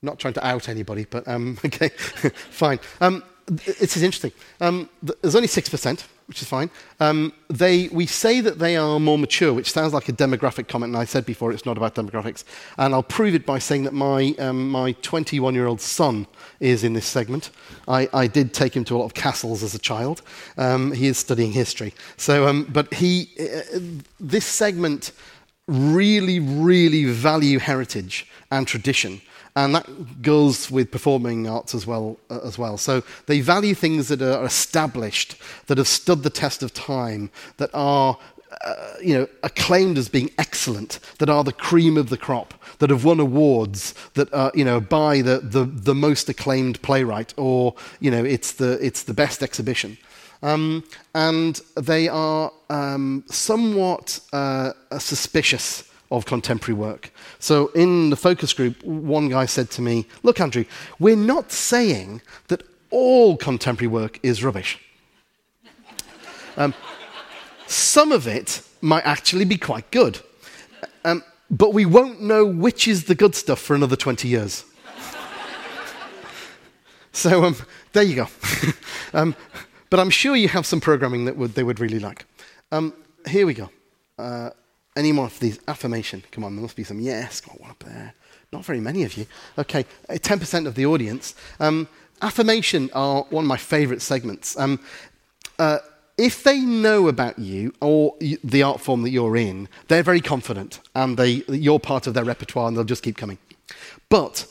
Not trying to out anybody, but um, <laughs> okay, <laughs> fine. Um, this is interesting. Um, there's only 6%, which is fine. Um, they, we say that they are more mature, which sounds like a demographic comment, and I said before it's not about demographics. And I'll prove it by saying that my, um, my 21 year old son is in this segment. I, I, did take him to a lot of castles as a child. Um, he is studying history. So, um, but he, uh, this segment really, really value heritage and tradition and that goes with performing arts as well, uh, as well. So they value things that are established, that have stood the test of time, that are uh, you know, acclaimed as being excellent, that are the cream of the crop, that have won awards, that are, you know, by the, the, the most acclaimed playwright, or, you know, it's the, it's the best exhibition. Um, and they are um, somewhat uh, suspicious of contemporary work. So, in the focus group, one guy said to me, Look, Andrew, we're not saying that all contemporary work is rubbish. Um, some of it might actually be quite good, um, but we won't know which is the good stuff for another 20 years. <laughs> so, um, there you go. <laughs> Um, but I'm sure you have some programming that would, they would really like. Um, here we go. Uh, any more of these? Affirmation. Come on, there must be some. Yes, got one up there. Not very many of you. Okay, 10% uh, of the audience. Um, affirmation are one of my favorite segments. Um, uh, if they know about you or the art form that you're in, they're very confident and they, you're part of their repertoire and they'll just keep coming. But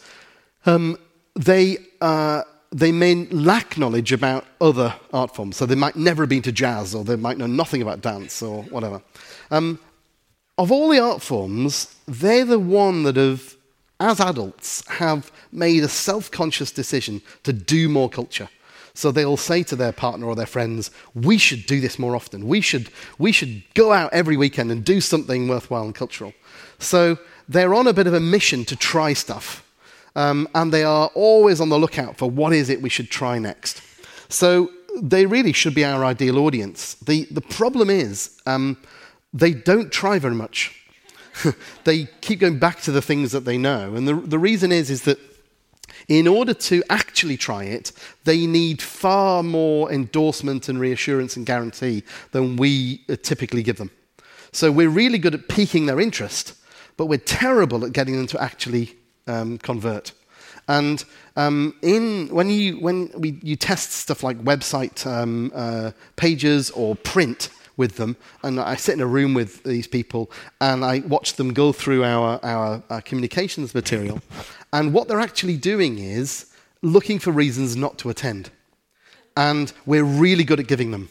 um, they, uh, they may lack knowledge about other art forms. So they might never have been to jazz or they might know nothing about dance or whatever. Um, of all the art forms, they're the one that have, as adults, have made a self conscious decision to do more culture. So they'll say to their partner or their friends, We should do this more often. We should, we should go out every weekend and do something worthwhile and cultural. So they're on a bit of a mission to try stuff. Um, and they are always on the lookout for what is it we should try next. So they really should be our ideal audience. The, the problem is, um, they don't try very much. <laughs> they keep going back to the things that they know. And the, the reason is, is that in order to actually try it, they need far more endorsement and reassurance and guarantee than we uh, typically give them. So we're really good at piquing their interest, but we're terrible at getting them to actually um, convert. And um, in, when, you, when we, you test stuff like website um, uh, pages or print, with them. And I sit in a room with these people and I watch them go through our, our, our communications material. <laughs> And what they're actually doing is looking for reasons not to attend. And we're really good at giving them.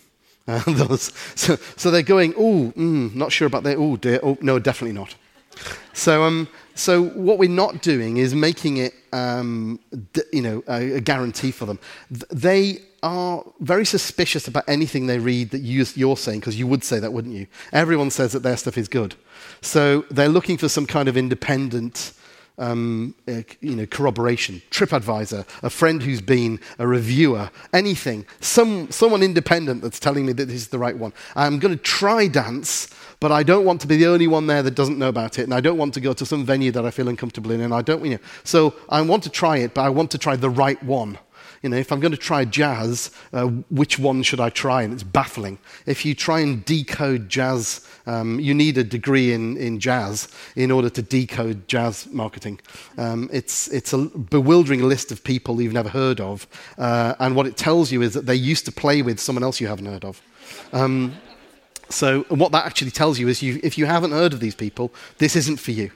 Uh, <laughs> those. So, so they're going, oh, mm, not sure about that. Oh, dear. Oh, no, definitely not. So, um, so what we're not doing is making it, um, d- you know, a, a, guarantee for them. Th- they are very suspicious about anything they read that you, you're saying, because you would say that, wouldn't you? Everyone says that their stuff is good. So they're looking for some kind of independent um, uh, you know, corroboration, TripAdvisor, a friend who's been a reviewer, anything, some, someone independent that's telling me that this is the right one. I'm going to try dance, but I don't want to be the only one there that doesn't know about it, and I don't want to go to some venue that I feel uncomfortable in, and I don't, you know. So I want to try it, but I want to try the right one. You know, if I'm going to try jazz, uh, which one should I try? And it's baffling. If you try and decode jazz, um, you need a degree in, in jazz in order to decode jazz marketing. Um, it's, it's a bewildering list of people you've never heard of. Uh, and what it tells you is that they used to play with someone else you haven't heard of. Um, so, what that actually tells you is you, if you haven't heard of these people, this isn't for you.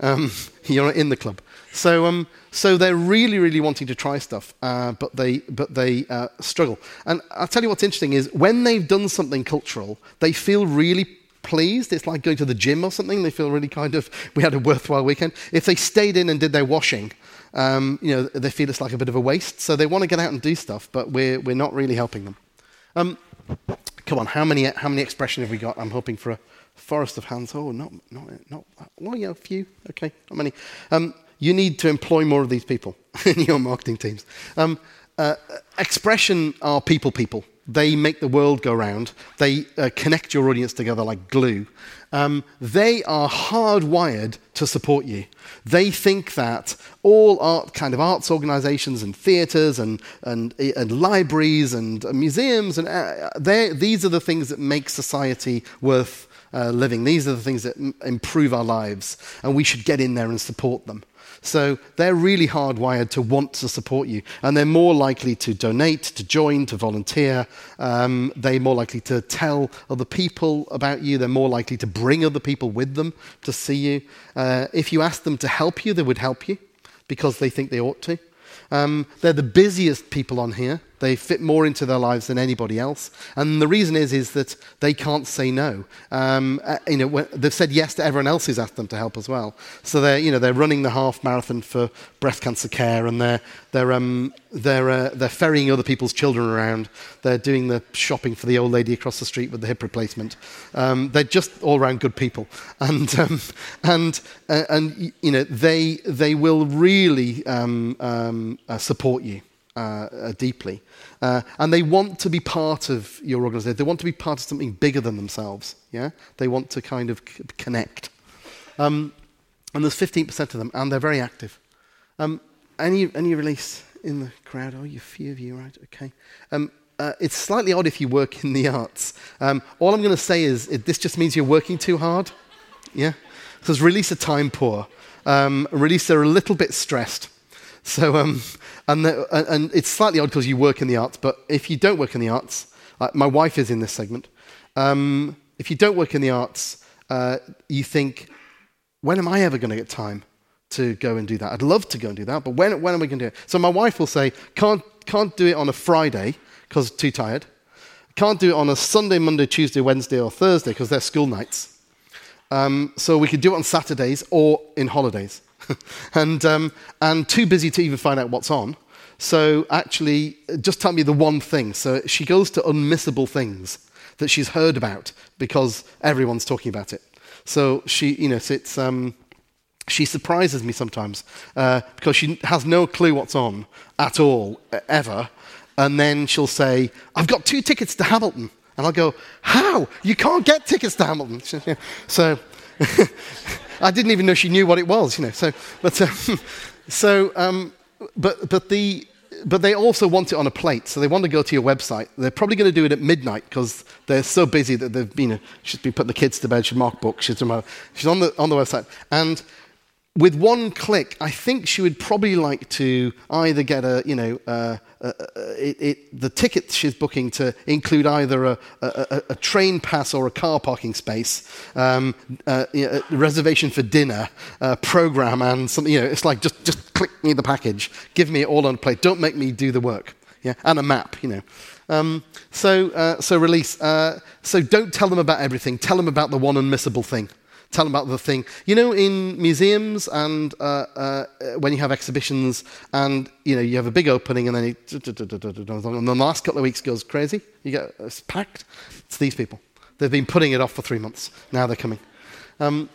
Um, <laughs> you're in the club. So, um, so they're really, really wanting to try stuff, uh, but they, but they uh, struggle. And I'll tell you what's interesting is when they've done something cultural, they feel really pleased. It's like going to the gym or something. They feel really kind of, <laughs> we had a worthwhile weekend. If they stayed in and did their washing, um, you know, they feel it's like a bit of a waste. So they want to get out and do stuff, but we're, we're not really helping them. Um, come on, how many, how many expressions have we got? I'm hoping for a forest of hands. Oh, not, not, not, oh yeah, a few. Okay, not many. Um, you need to employ more of these people <laughs> in your marketing teams. Um, uh, expression are people people. They make the world go round. They uh, connect your audience together like glue. Um, they are hardwired to support you. They think that all art, kind of arts organizations and theaters and, and, and libraries and museums, and uh, these are the things that make society worth uh, living. These are the things that m- improve our lives, and we should get in there and support them. So they're really hardwired to want to support you, and they're more likely to donate, to join, to volunteer. Um, they're more likely to tell other people about you. They're more likely to bring other people with them to see you. Uh, if you ask them to help you, they would help you because they think they ought to. Um, they're the busiest people on here. They fit more into their lives than anybody else. And the reason is, is that they can't say no. Um, uh, you know, they've said yes to everyone else who's asked them to help as well. So they're, you know, they're running the half marathon for breast cancer care and they're, they're, um, they're, uh, they're ferrying other people's children around. They're doing the shopping for the old lady across the street with the hip replacement. Um, they're just all around good people. <laughs> And, um, and, uh, and you know, they, they will really um, um, uh, support you uh, uh, deeply. Uh, and they want to be part of your organization. They want to be part of something bigger than themselves. Yeah? They want to kind of c- connect. Um, and there's 15% of them, and they're very active. Um, any, any release in the crowd? Oh, you few of you, right? Okay. Um, uh, it's slightly odd if you work in the arts. Um, all I'm going to say is it, this just means you're working too hard. Yeah? Because release a time poor. Um, release are a little bit stressed. So, um, and, the, and it's slightly odd because you work in the arts, but if you don't work in the arts, my wife is in this segment, um, if you don't work in the arts, uh, you think, when am I ever going to get time to go and do that? I'd love to go and do that, but when, when am I going to do it? So my wife will say, can't, can't do it on a Friday because too tired. Can't do it on a Sunday, Monday, Tuesday, Wednesday, or Thursday because they're school nights. Um, so we could do it on Saturdays or in holidays. <laughs> and, um, and too busy to even find out what's on. So actually, just tell me the one thing. So she goes to unmissable things that she's heard about because everyone's talking about it. So she, you know, it's, um, she surprises me sometimes uh, because she has no clue what's on at all, ever. And then she'll say, I've got two tickets to Hamilton. And I'll go, How? You can't get tickets to Hamilton. <laughs> So <laughs> I didn't even know she knew what it was, you know. So, but, um, <laughs> so, um, but, but the, but they also want it on a plate, so they want to go to your website. They're probably going to do it at midnight because they're so busy that they've been, you know, she's been putting the kids to bed, she's marked books, she's, she's on, the, on the website. And with one click, I think she would probably like to either get a, you know, uh, uh, uh, it, it, the ticket she's booking to include either a, a, a train pass or a car parking space, um, uh, reservation for dinner, a program, and something. You know, it's like just just click me the package, give me it all on a plate. Don't make me do the work. Yeah, and a map. You know. Um, so, uh, so release. Uh, so don't tell them about everything. Tell them about the one unmissable thing tell them about the thing. You know, in museums and uh, uh, when you have exhibitions and, you know, you have a big opening and then and the last couple of weeks goes crazy, you get it's packed. It's these people. They've been putting it off for three months. Now they're coming. Um,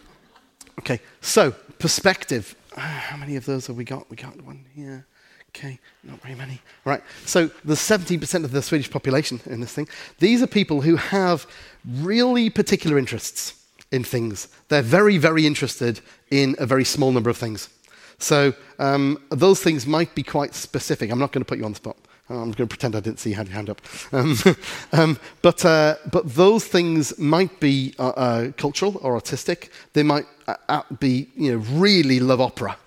okay, so perspective. Uh, how many of those have we got? We got one here. Okay, not very many. Right, so there's 17% of the Swedish population in this thing. These are people who have really particular interests in things. They're very, very interested in a very small number of things. So um, those things might be quite specific. I'm not going to put you on the spot. I'm going to pretend I didn't see you your hand up. Um, <laughs> um, but, uh, but those things might be uh, uh, cultural or artistic. They might uh, uh, be, you know, really love opera.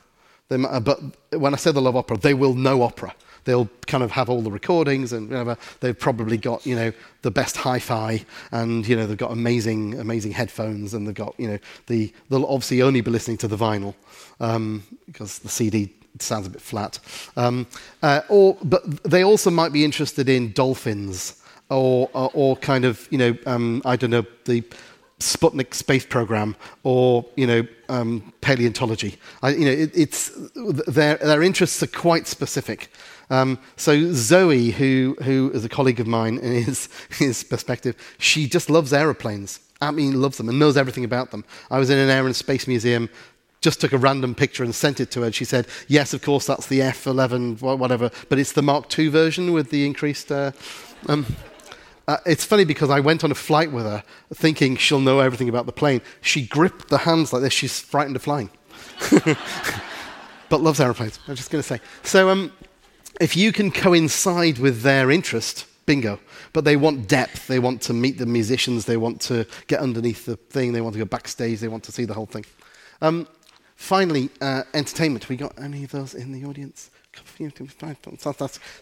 Might, uh, but when I say they love opera, they will know opera they'll kind of have all the recordings and whatever. They've probably got, you know, the best hi-fi and, you know, they've got amazing, amazing headphones and they've got, you know, the, they'll obviously only be listening to the vinyl um, because the CD sounds a bit flat. Um, uh, or, but they also might be interested in dolphins or, or, or kind of, you know, um, I don't know, the Sputnik space program or you know um, paleontology. I, you know, it, it's their their interests are quite specific. Um, so Zoe, who, who is a colleague of mine in his, <laughs> perspective, she just loves aeroplanes. I mean, loves them and knows everything about them. I was in an air and space museum just took a random picture and sent it to her. She said, Yes, of course, that's the F 11, whatever, but it's the Mark II version with the increased. Uh, um, uh, it's funny because I went on a flight with her thinking she'll know everything about the plane. She gripped the hands like this, she's frightened of flying. <laughs> but loves aeroplanes, I'm just going to say. So, um, if you can coincide with their interest, bingo. But they want depth. They want to meet the musicians. They want to get underneath the thing. They want to go backstage. They want to see the whole thing. Um, finally, uh, entertainment. We got any of those in the audience?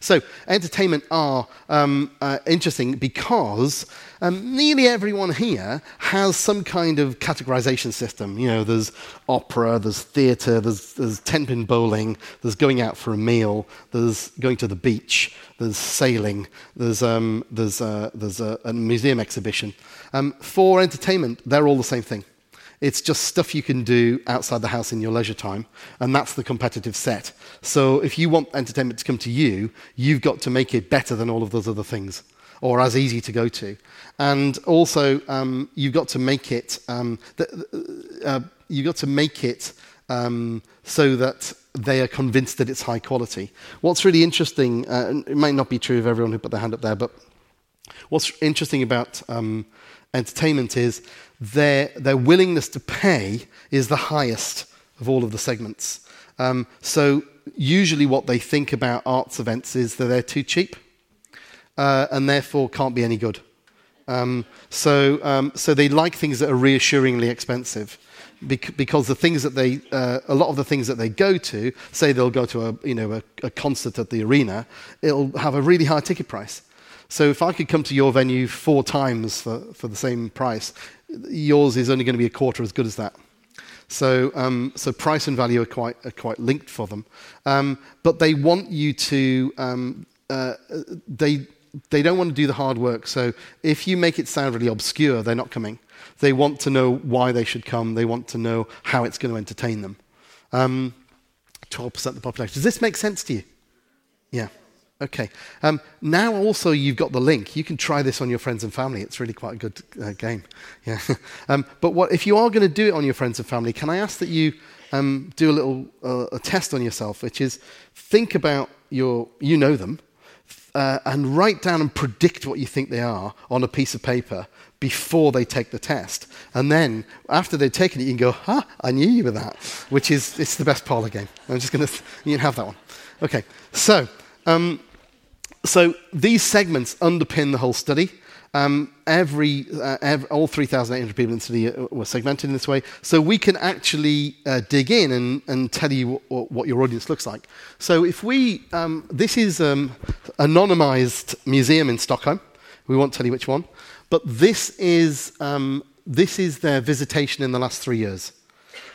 So, entertainment are um, uh, interesting because um, nearly everyone here has some kind of categorization system. You know, there's opera, there's theatre, there's, there's ten-pin bowling, there's going out for a meal, there's going to the beach, there's sailing, there's, um, there's, uh, there's a, a, museum exhibition. Um, for entertainment, they're all the same thing. It's just stuff you can do outside the house in your leisure time, and that's the competitive set. So if you want entertainment to come to you, you've got to make it better than all of those other things, or as easy to go to. And also, um, you've got to make it. Um, uh, you've got to make it um, so that they are convinced that it's high quality. What's really interesting, uh, it might not be true of everyone who put their hand up there, but what's interesting about um, entertainment is their, their willingness to pay is the highest of all of the segments. Um, so, usually, what they think about arts events is that they're too cheap uh, and therefore can't be any good. Um, so, um, so, they like things that are reassuringly expensive. because the things that they, uh, a lot of the things that they go to, say they'll go to a, you know, a, a concert at the arena, it'll have a really high ticket price. So if I could come to your venue four times for, for the same price, yours is only going to be a quarter as good as that. So, um, so price and value are quite, are quite linked for them. Um, but they want you to, um, uh, they, they don't want to do the hard work. So if you make it sound really obscure, they're not coming. They want to know why they should come. They want to know how it's going to entertain them. 12% um, of the population. Does this make sense to you? Yeah. Okay. Um, now also you've got the link. You can try this on your friends and family. It's really quite a good uh, game. <laughs> Yeah. um, but what, if you are going to do it on your friends and family, can I ask that you um, do a little uh, a test on yourself, which is think about your, you know them, uh, and write down and predict what you think they are on a piece of paper before they take the test. And then after they've taken it, you can go, "Ha, I knew you were that," which is it's the best parlor game. I'm just going <laughs> to you can have that one. Okay. So. Um, so these segments underpin the whole study. Um, every, uh, every, all 3,800 people in the study uh, were segmented in this way. So we can actually uh, dig in and, and tell you what, what, your audience looks like. So if we, um, this is um, anonymized museum in Stockholm. We won't tell you which one. But this is, um, this is their visitation in the last three years.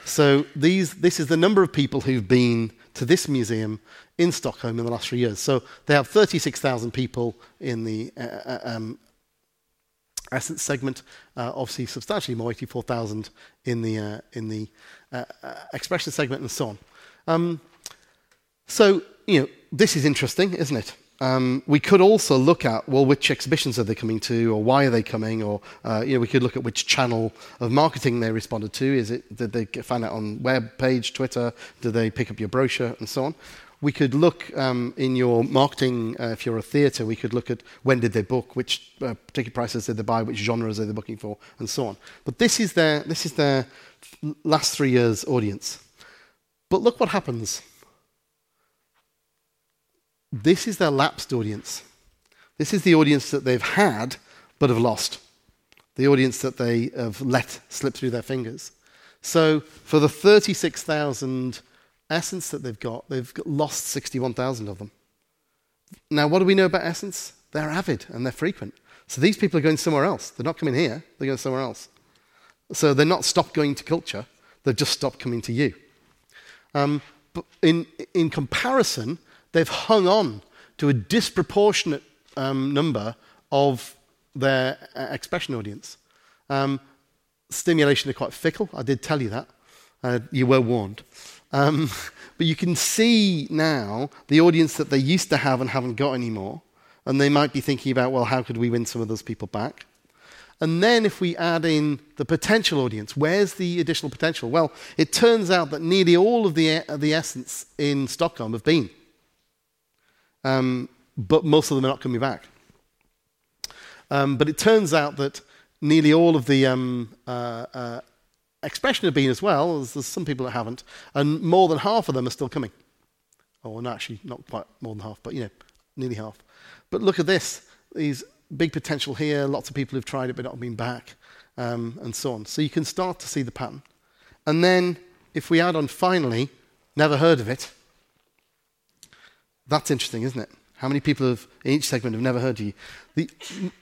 So these, this is the number of people who've been to this museum in Stockholm in the last three years. So they have 36,000 people in the uh, uh, um, Essence segment. Uh, obviously, substantially more, 84,000 in the, uh, in the uh, uh, expression segment and so on. Um, so, you know, this is interesting, isn't it? Um, we could also look at, well, which exhibitions are they coming to, or why are they coming, or, uh, you know, we could look at which channel of marketing they responded to. Is it, did they find out on web page, Twitter? Did they pick up your brochure, and so on? We could look um, in your marketing, uh, if you're a theatre, we could look at when did they book, which uh, ticket prices did they buy, which genres are they booking for, and so on. But this is their, this is their last three years' audience. But look what happens this is their lapsed audience. This is the audience that they've had but have lost. The audience that they have let slip through their fingers. So for the 36,000 Essence that they've got, they've lost 61,000 of them. Now, what do we know about Essence? They're avid and they're frequent. So these people are going somewhere else. They're not coming here, they're going somewhere else. So they're not stopped going to culture, they've just stopped coming to you. Um, but in, in comparison, they've hung on to a disproportionate um, number of their uh, expression audience. Um, stimulation are quite fickle. I did tell you that. Uh, you were warned. Um, <laughs> but you can see now the audience that they used to have and haven't got anymore. And they might be thinking about, well, how could we win some of those people back? And then if we add in the potential audience, where's the additional potential? Well, it turns out that nearly all of the, the essence in Stockholm have been um, but most of them are not coming back. Um, but it turns out that nearly all of the um, uh, uh, expression have been as well. There's, there's, some people that haven't, and more than half of them are still coming. Oh, no, actually, not quite more than half, but you know, nearly half. But look at this: these big potential here. Lots of people who've tried it but not been back, um, and so on. So you can start to see the pattern. And then, if we add on finally, never heard of it that's interesting, isn't it? How many people have, in each segment have never heard of you? The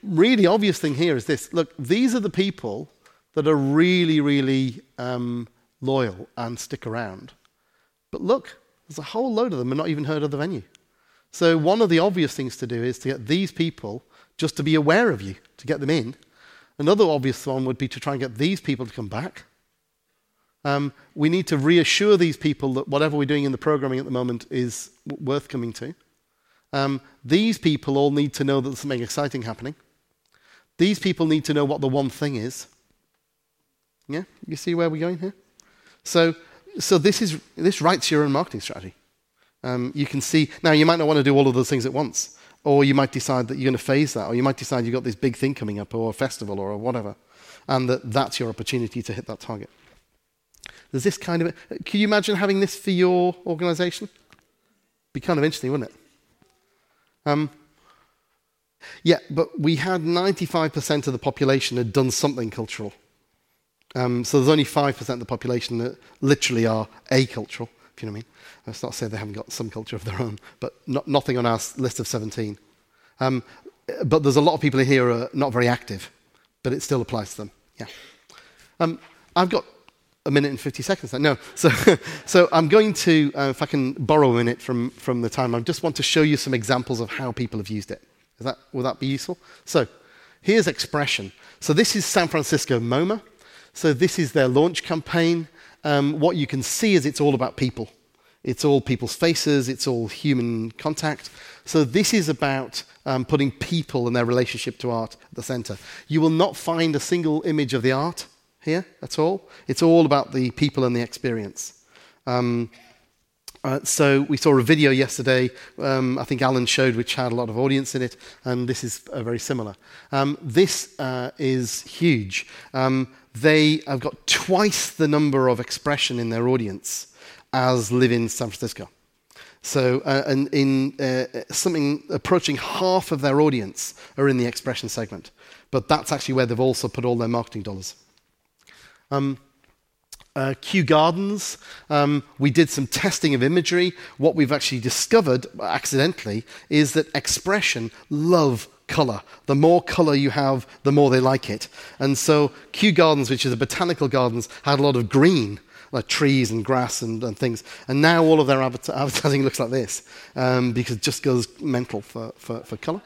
really obvious thing here is this look, these are the people that are really, really um, loyal and stick around. But look, there's a whole load of them and not even heard of the venue. So, one of the obvious things to do is to get these people just to be aware of you, to get them in. Another obvious one would be to try and get these people to come back. Um, we need to reassure these people that whatever we're doing in the programming at the moment is worth coming to. Um, these people all need to know that there's something exciting happening. These people need to know what the one thing is. Yeah, you see where we're going here. So, so this is this writes your own marketing strategy. Um, you can see now. You might not want to do all of those things at once, or you might decide that you're going to phase that, or you might decide you've got this big thing coming up, or a festival, or whatever, and that that's your opportunity to hit that target. There's this kind of. Can you imagine having this for your organization? Be kind of interesting, wouldn't it? Um, yeah, but we had 95% of the population had done something cultural. Um, so there's only 5% of the population that literally are acultural, if you know what I mean. That's not say they haven't got some culture of their own, but not, nothing on our list of 17. Um, but there's a lot of people in here who are not very active, but it still applies to them. Yeah. Um, I've got a minute and 50 seconds. No. So, <laughs> so I'm going to, uh, if I can borrow a minute from, from the time, I just want to show you some examples of how people have used it. Is that, will that be useful? So here's expression. So this is San Francisco MoMA. So this is their launch campaign. Um, what you can see is it's all about people. It's all people's faces. It's all human contact. So this is about um, putting people and their relationship to art at the center. You will not find a single image of the art here at all. It's all about the people and the experience. Um, uh, so we saw a video yesterday, um, I think Alan showed, which had a lot of audience in it, and this is uh, very similar. Um, this uh, is huge. Um, they have got twice the number of expression in their audience as live in San Francisco. So, uh, and in uh, something approaching half of their audience are in the expression segment. But that's actually where they've also put all their marketing dollars. Um, uh, Kew Gardens, um, we did some testing of imagery. What we've actually discovered accidentally is that expression love color. The more color you have, the more they like it. And so Kew Gardens, which is a botanical gardens, had a lot of green, like trees and grass and, and things. And now all of their advertising <laughs> looks like this um, because it just goes mental for, for, for color.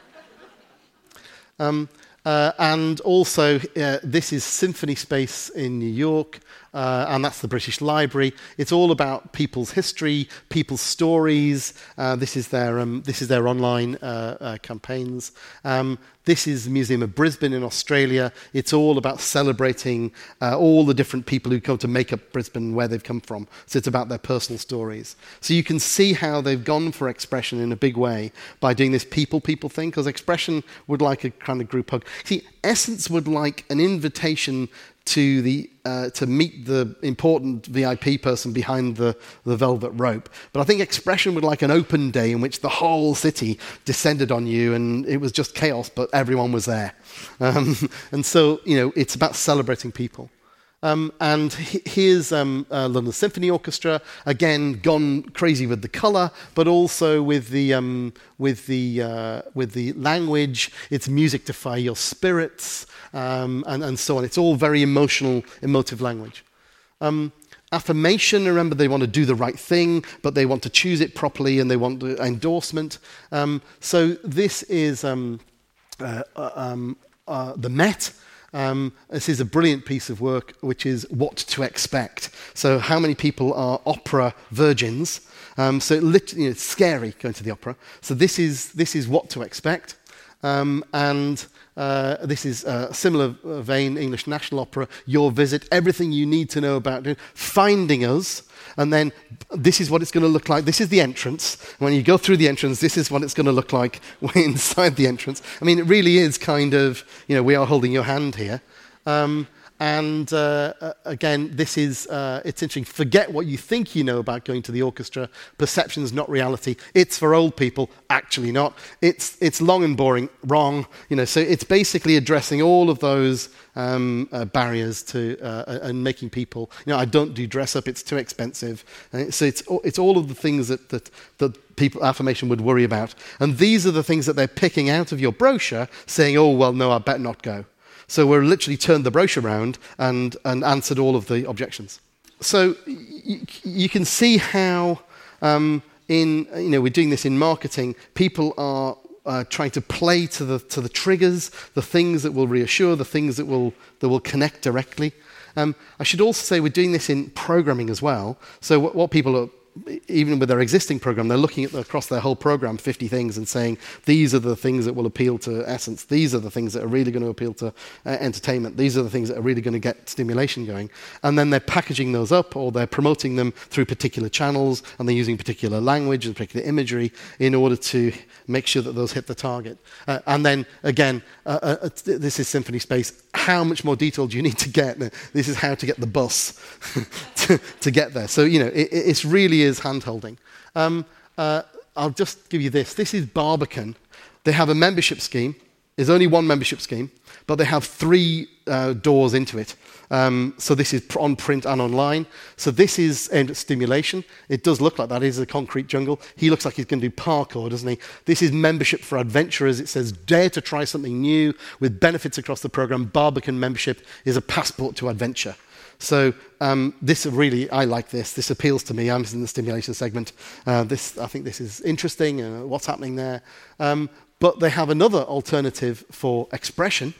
Um, Uh, and also, uh, this is Symphony Space in New York, uh, and that's the British Library. It's all about people's history, people's stories. Uh, this, is their, um, this is their online uh, uh, campaigns. Um, this is the Museum of Brisbane in Australia. It's all about celebrating uh, all the different people who come to make up Brisbane, where they've come from. So it's about their personal stories. So you can see how they've gone for expression in a big way by doing this people people thing, because expression would like a kind of group hug. See, Essence would like an invitation to, the, uh, to meet the important VIP person behind the, the velvet rope. But I think Expression would like an open day in which the whole city descended on you and it was just chaos, but everyone was there. Um, <laughs> and so, you know, it's about celebrating people. Um, and here's um, uh, London Symphony Orchestra, again, gone crazy with the colour, but also with the, um, with, the, uh, with the language. It's music to fire your spirits, um, and, and so on. It's all very emotional, emotive language. Um, affirmation, remember, they want to do the right thing, but they want to choose it properly and they want the endorsement. Um, so this is uh, uh, uh, the Met. Um, this is a brilliant piece of work, which is what to expect. So, how many people are opera virgins? Um, so, it you know, it's scary going to the opera. So, this is, this is what to expect. Um, and uh, this is a similar vein, English National Opera, Your Visit, everything you need to know about finding us, and then this is what it's going to look like. This is the entrance. When you go through the entrance, this is what it's going to look like <laughs> inside the entrance. I mean, it really is kind of, you know, we are holding your hand here. Um, and uh, uh, again, this is, uh, it's interesting. Forget what you think you know about going to the orchestra. Perception is not reality. It's for old people, actually not. It's, it's long and boring, wrong. You know, so it's basically addressing all of those um, uh, barriers to, uh, and making people, you know, I don't do dress up, it's too expensive. Uh, so it's, it's all of the things that, that, that people, affirmation would worry about. And these are the things that they're picking out of your brochure, saying, oh, well, no, I better not go. So we're literally turned the brochure around and, and answered all of the objections. So y- you can see how, um, in, you know, we're doing this in marketing, people are uh, trying to play to the, to the triggers, the things that will reassure, the things that will, that will connect directly. Um, I should also say we're doing this in programming as well. So what, what people are even with their existing program, they're looking at the, across their whole program, 50 things, and saying these are the things that will appeal to essence. These are the things that are really going to appeal to uh, entertainment. These are the things that are really going to get stimulation going. And then they're packaging those up, or they're promoting them through particular channels, and they're using particular language and particular imagery in order to make sure that those hit the target. Uh, and then again, uh, uh, uh this is Symphony Space. How much more detail do you need to get? This is how to get the bus <laughs> to, to, get there. So you know, it, it's really is handholding. Um, uh, I'll just give you this. This is Barbican. They have a membership scheme. There's only one membership scheme, but they have three uh, doors into it. Um, so this is on print and online. So this is aimed at stimulation. It does look like that. It is a concrete jungle. He looks like he's going to do parkour, doesn't he? This is membership for adventurers. It says dare to try something new with benefits across the program. Barbican membership is a passport to adventure. So um, this really, I like this. This appeals to me. I'm in the stimulation segment. Uh, this, I think this is interesting. Uh, what's happening there? Um, but they have another alternative for expression.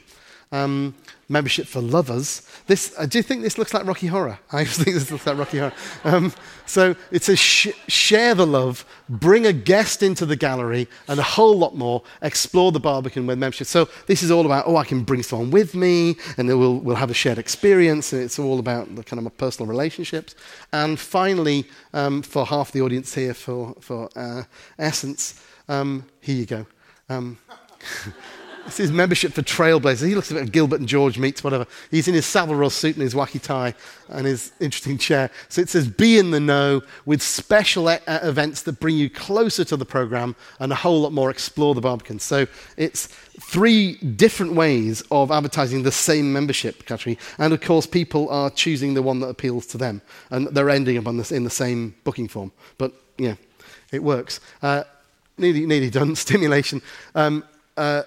Um, membership for lovers. This, uh, do you think this looks like Rocky Horror? <laughs> I think this looks like Rocky Horror. Um, so it says sh- share the love, bring a guest into the gallery, and a whole lot more. Explore the Barbican with membership. So this is all about, oh, I can bring someone with me, and we'll, we'll have a shared experience. And it's all about the kind of personal relationships. And finally, um, for half the audience here for, for uh, Essence, um, here you go. <laughs> This is membership for Trailblazers. He looks a bit of Gilbert and George meets whatever. He's in his Savile Row suit and his wacky tie and his interesting chair. So it says be in the know with special e- events that bring you closer to the program and a whole lot more explore the Barbican. So it's three different ways of advertising the same membership category. And of course, people are choosing the one that appeals to them. And they're ending up on this, in the same booking form. But yeah, it works. Uh, nearly, nearly done. <laughs> Stimulation. Um, uh,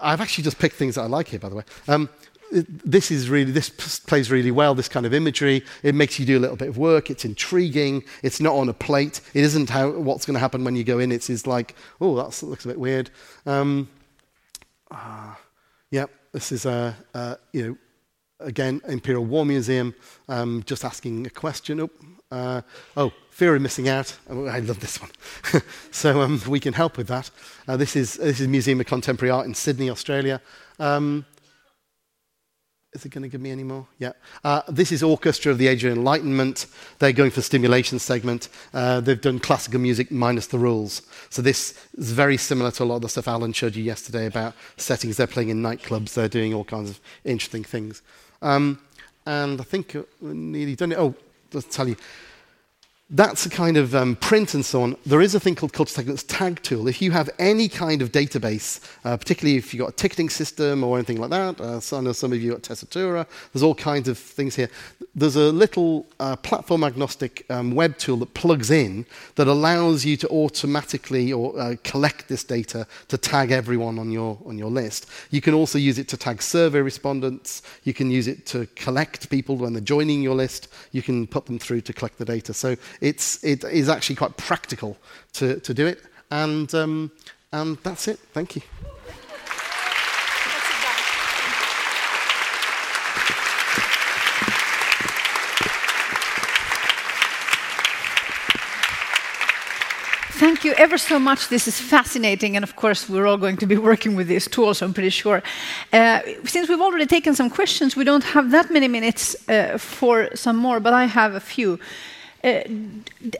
I've actually just picked things that I like here, by the way. Um, this is really this plays really well this kind of imagery. It makes you do a little bit of work. It's intriguing. It's not on a plate. It isn't how what's going to happen when you go in. It's, it's like oh that looks a bit weird. Um, uh, Yep, this is a, uh, you know, again, Imperial War Museum, um, just asking a question. Oh, uh, oh, fear of missing out. Oh, I love this one. <laughs> so um, we can help with that. Uh, this, is, this is Museum of Contemporary Art in Sydney, Australia. Um, is it going to give me any more? Yeah. Uh, this is Orchestra of the Age of Enlightenment. They're going for stimulation segment. Uh, they've done classical music minus the rules. So this is very similar to a lot of the stuff Alan showed you yesterday about settings. They're playing in nightclubs. They're doing all kinds of interesting things. Um, and I think we're nearly done it. Oh, I'll tell you that's a kind of um, print and so on. There is a thing called Culture Segments Tag Tool. If you have any kind of database, uh, particularly if you've got a ticketing system or anything like that, uh, so I know some of you got Tessitura, there's all kinds of things here. There's a little uh, platform agnostic um, web tool that plugs in that allows you to automatically or uh, collect this data to tag everyone on your, on your list. You can also use it to tag survey respondents. You can use it to collect people when they're joining your list. You can put them through to collect the data. So it's, it is actually quite practical to, to do it. And, um, and that's it. Thank you. Thank you ever so much. This is fascinating. And of course, we're all going to be working with these tools, I'm pretty sure. Uh, since we've already taken some questions, we don't have that many minutes uh, for some more, but I have a few. Uh,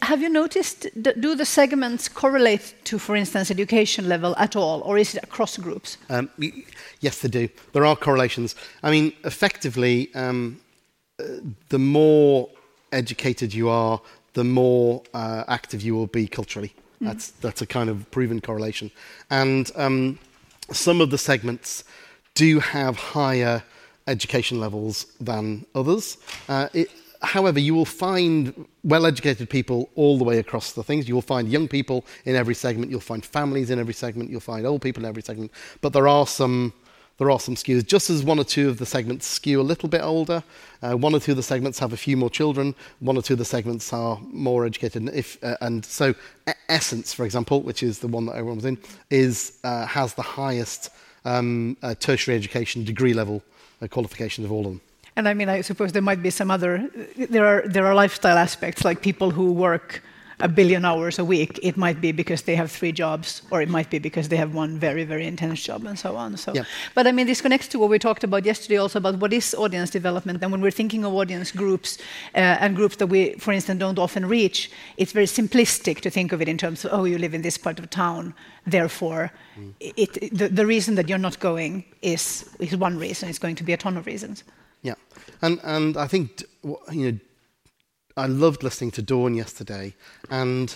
have you noticed, do the segments correlate to, for instance, education level at all, or is it across groups? Um, yes, they do. There are correlations. I mean, effectively, um, uh, the more educated you are, the more uh, active you will be culturally. Mm. That's, that's a kind of proven correlation. And um, some of the segments do have higher education levels than others. Uh, it, however, you will find well educated people all the way across the things. You will find young people in every segment, you'll find families in every segment, you'll find old people in every segment. But there are some. There are some skews. Just as one or two of the segments skew a little bit older, uh, one or two of the segments have a few more children, one or two of the segments are more educated. If, uh, and so, Essence, for example, which is the one that everyone was in, is, uh, has the highest um, uh, tertiary education degree level uh, qualifications of all of them. And I mean, I suppose there might be some other, there are, there are lifestyle aspects, like people who work a billion hours a week. It might be because they have three jobs, or it might be because they have one very, very intense job, and so on. So, yeah. But I mean, this connects to what we talked about yesterday also about what is audience development. And when we're thinking of audience groups uh, and groups that we, for instance, don't often reach, it's very simplistic to think of it in terms of, oh, you live in this part of town, therefore, mm. it, the, the reason that you're not going is, is one reason. It's going to be a ton of reasons. Yeah, and and I think you know I loved listening to Dawn yesterday, and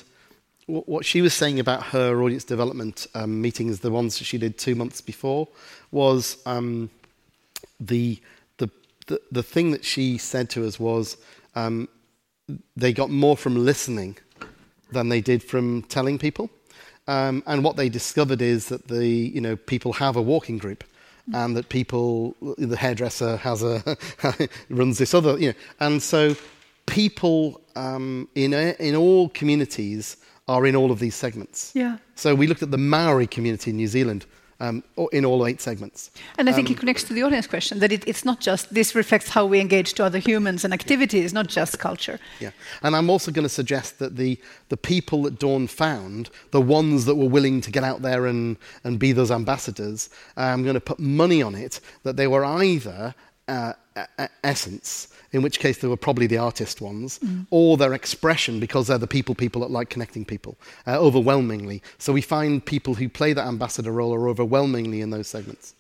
what she was saying about her audience development um, meetings, the ones that she did two months before, was um, the, the the the thing that she said to us was um, they got more from listening than they did from telling people. Um, and what they discovered is that the you know people have a walking group and that people, the hairdresser has a <laughs> runs this other, you know, and so people um, in in all communities are in all of these segments. Yeah. So we looked at the Maori community in New Zealand, um, in all eight segments. And I think um, it connects to the audience question that it, it's not just this reflects how we engage to other humans and activities, not just culture. Yeah, and I'm also going to suggest that the the people that Dawn found, the ones that were willing to get out there and and be those ambassadors, I'm going to put money on it that they were either uh, essence in which case they were probably the artist ones, mm. or their expression because they're the people people that like connecting people, uh, overwhelmingly. So we find people who play that ambassador role are overwhelmingly in those segments.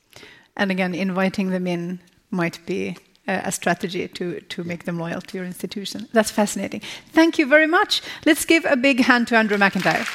And again, inviting them in might be a strategy to, to make them loyal to your institution. That's fascinating. Thank you very much. Let's give a big hand to Andrew McIntyre.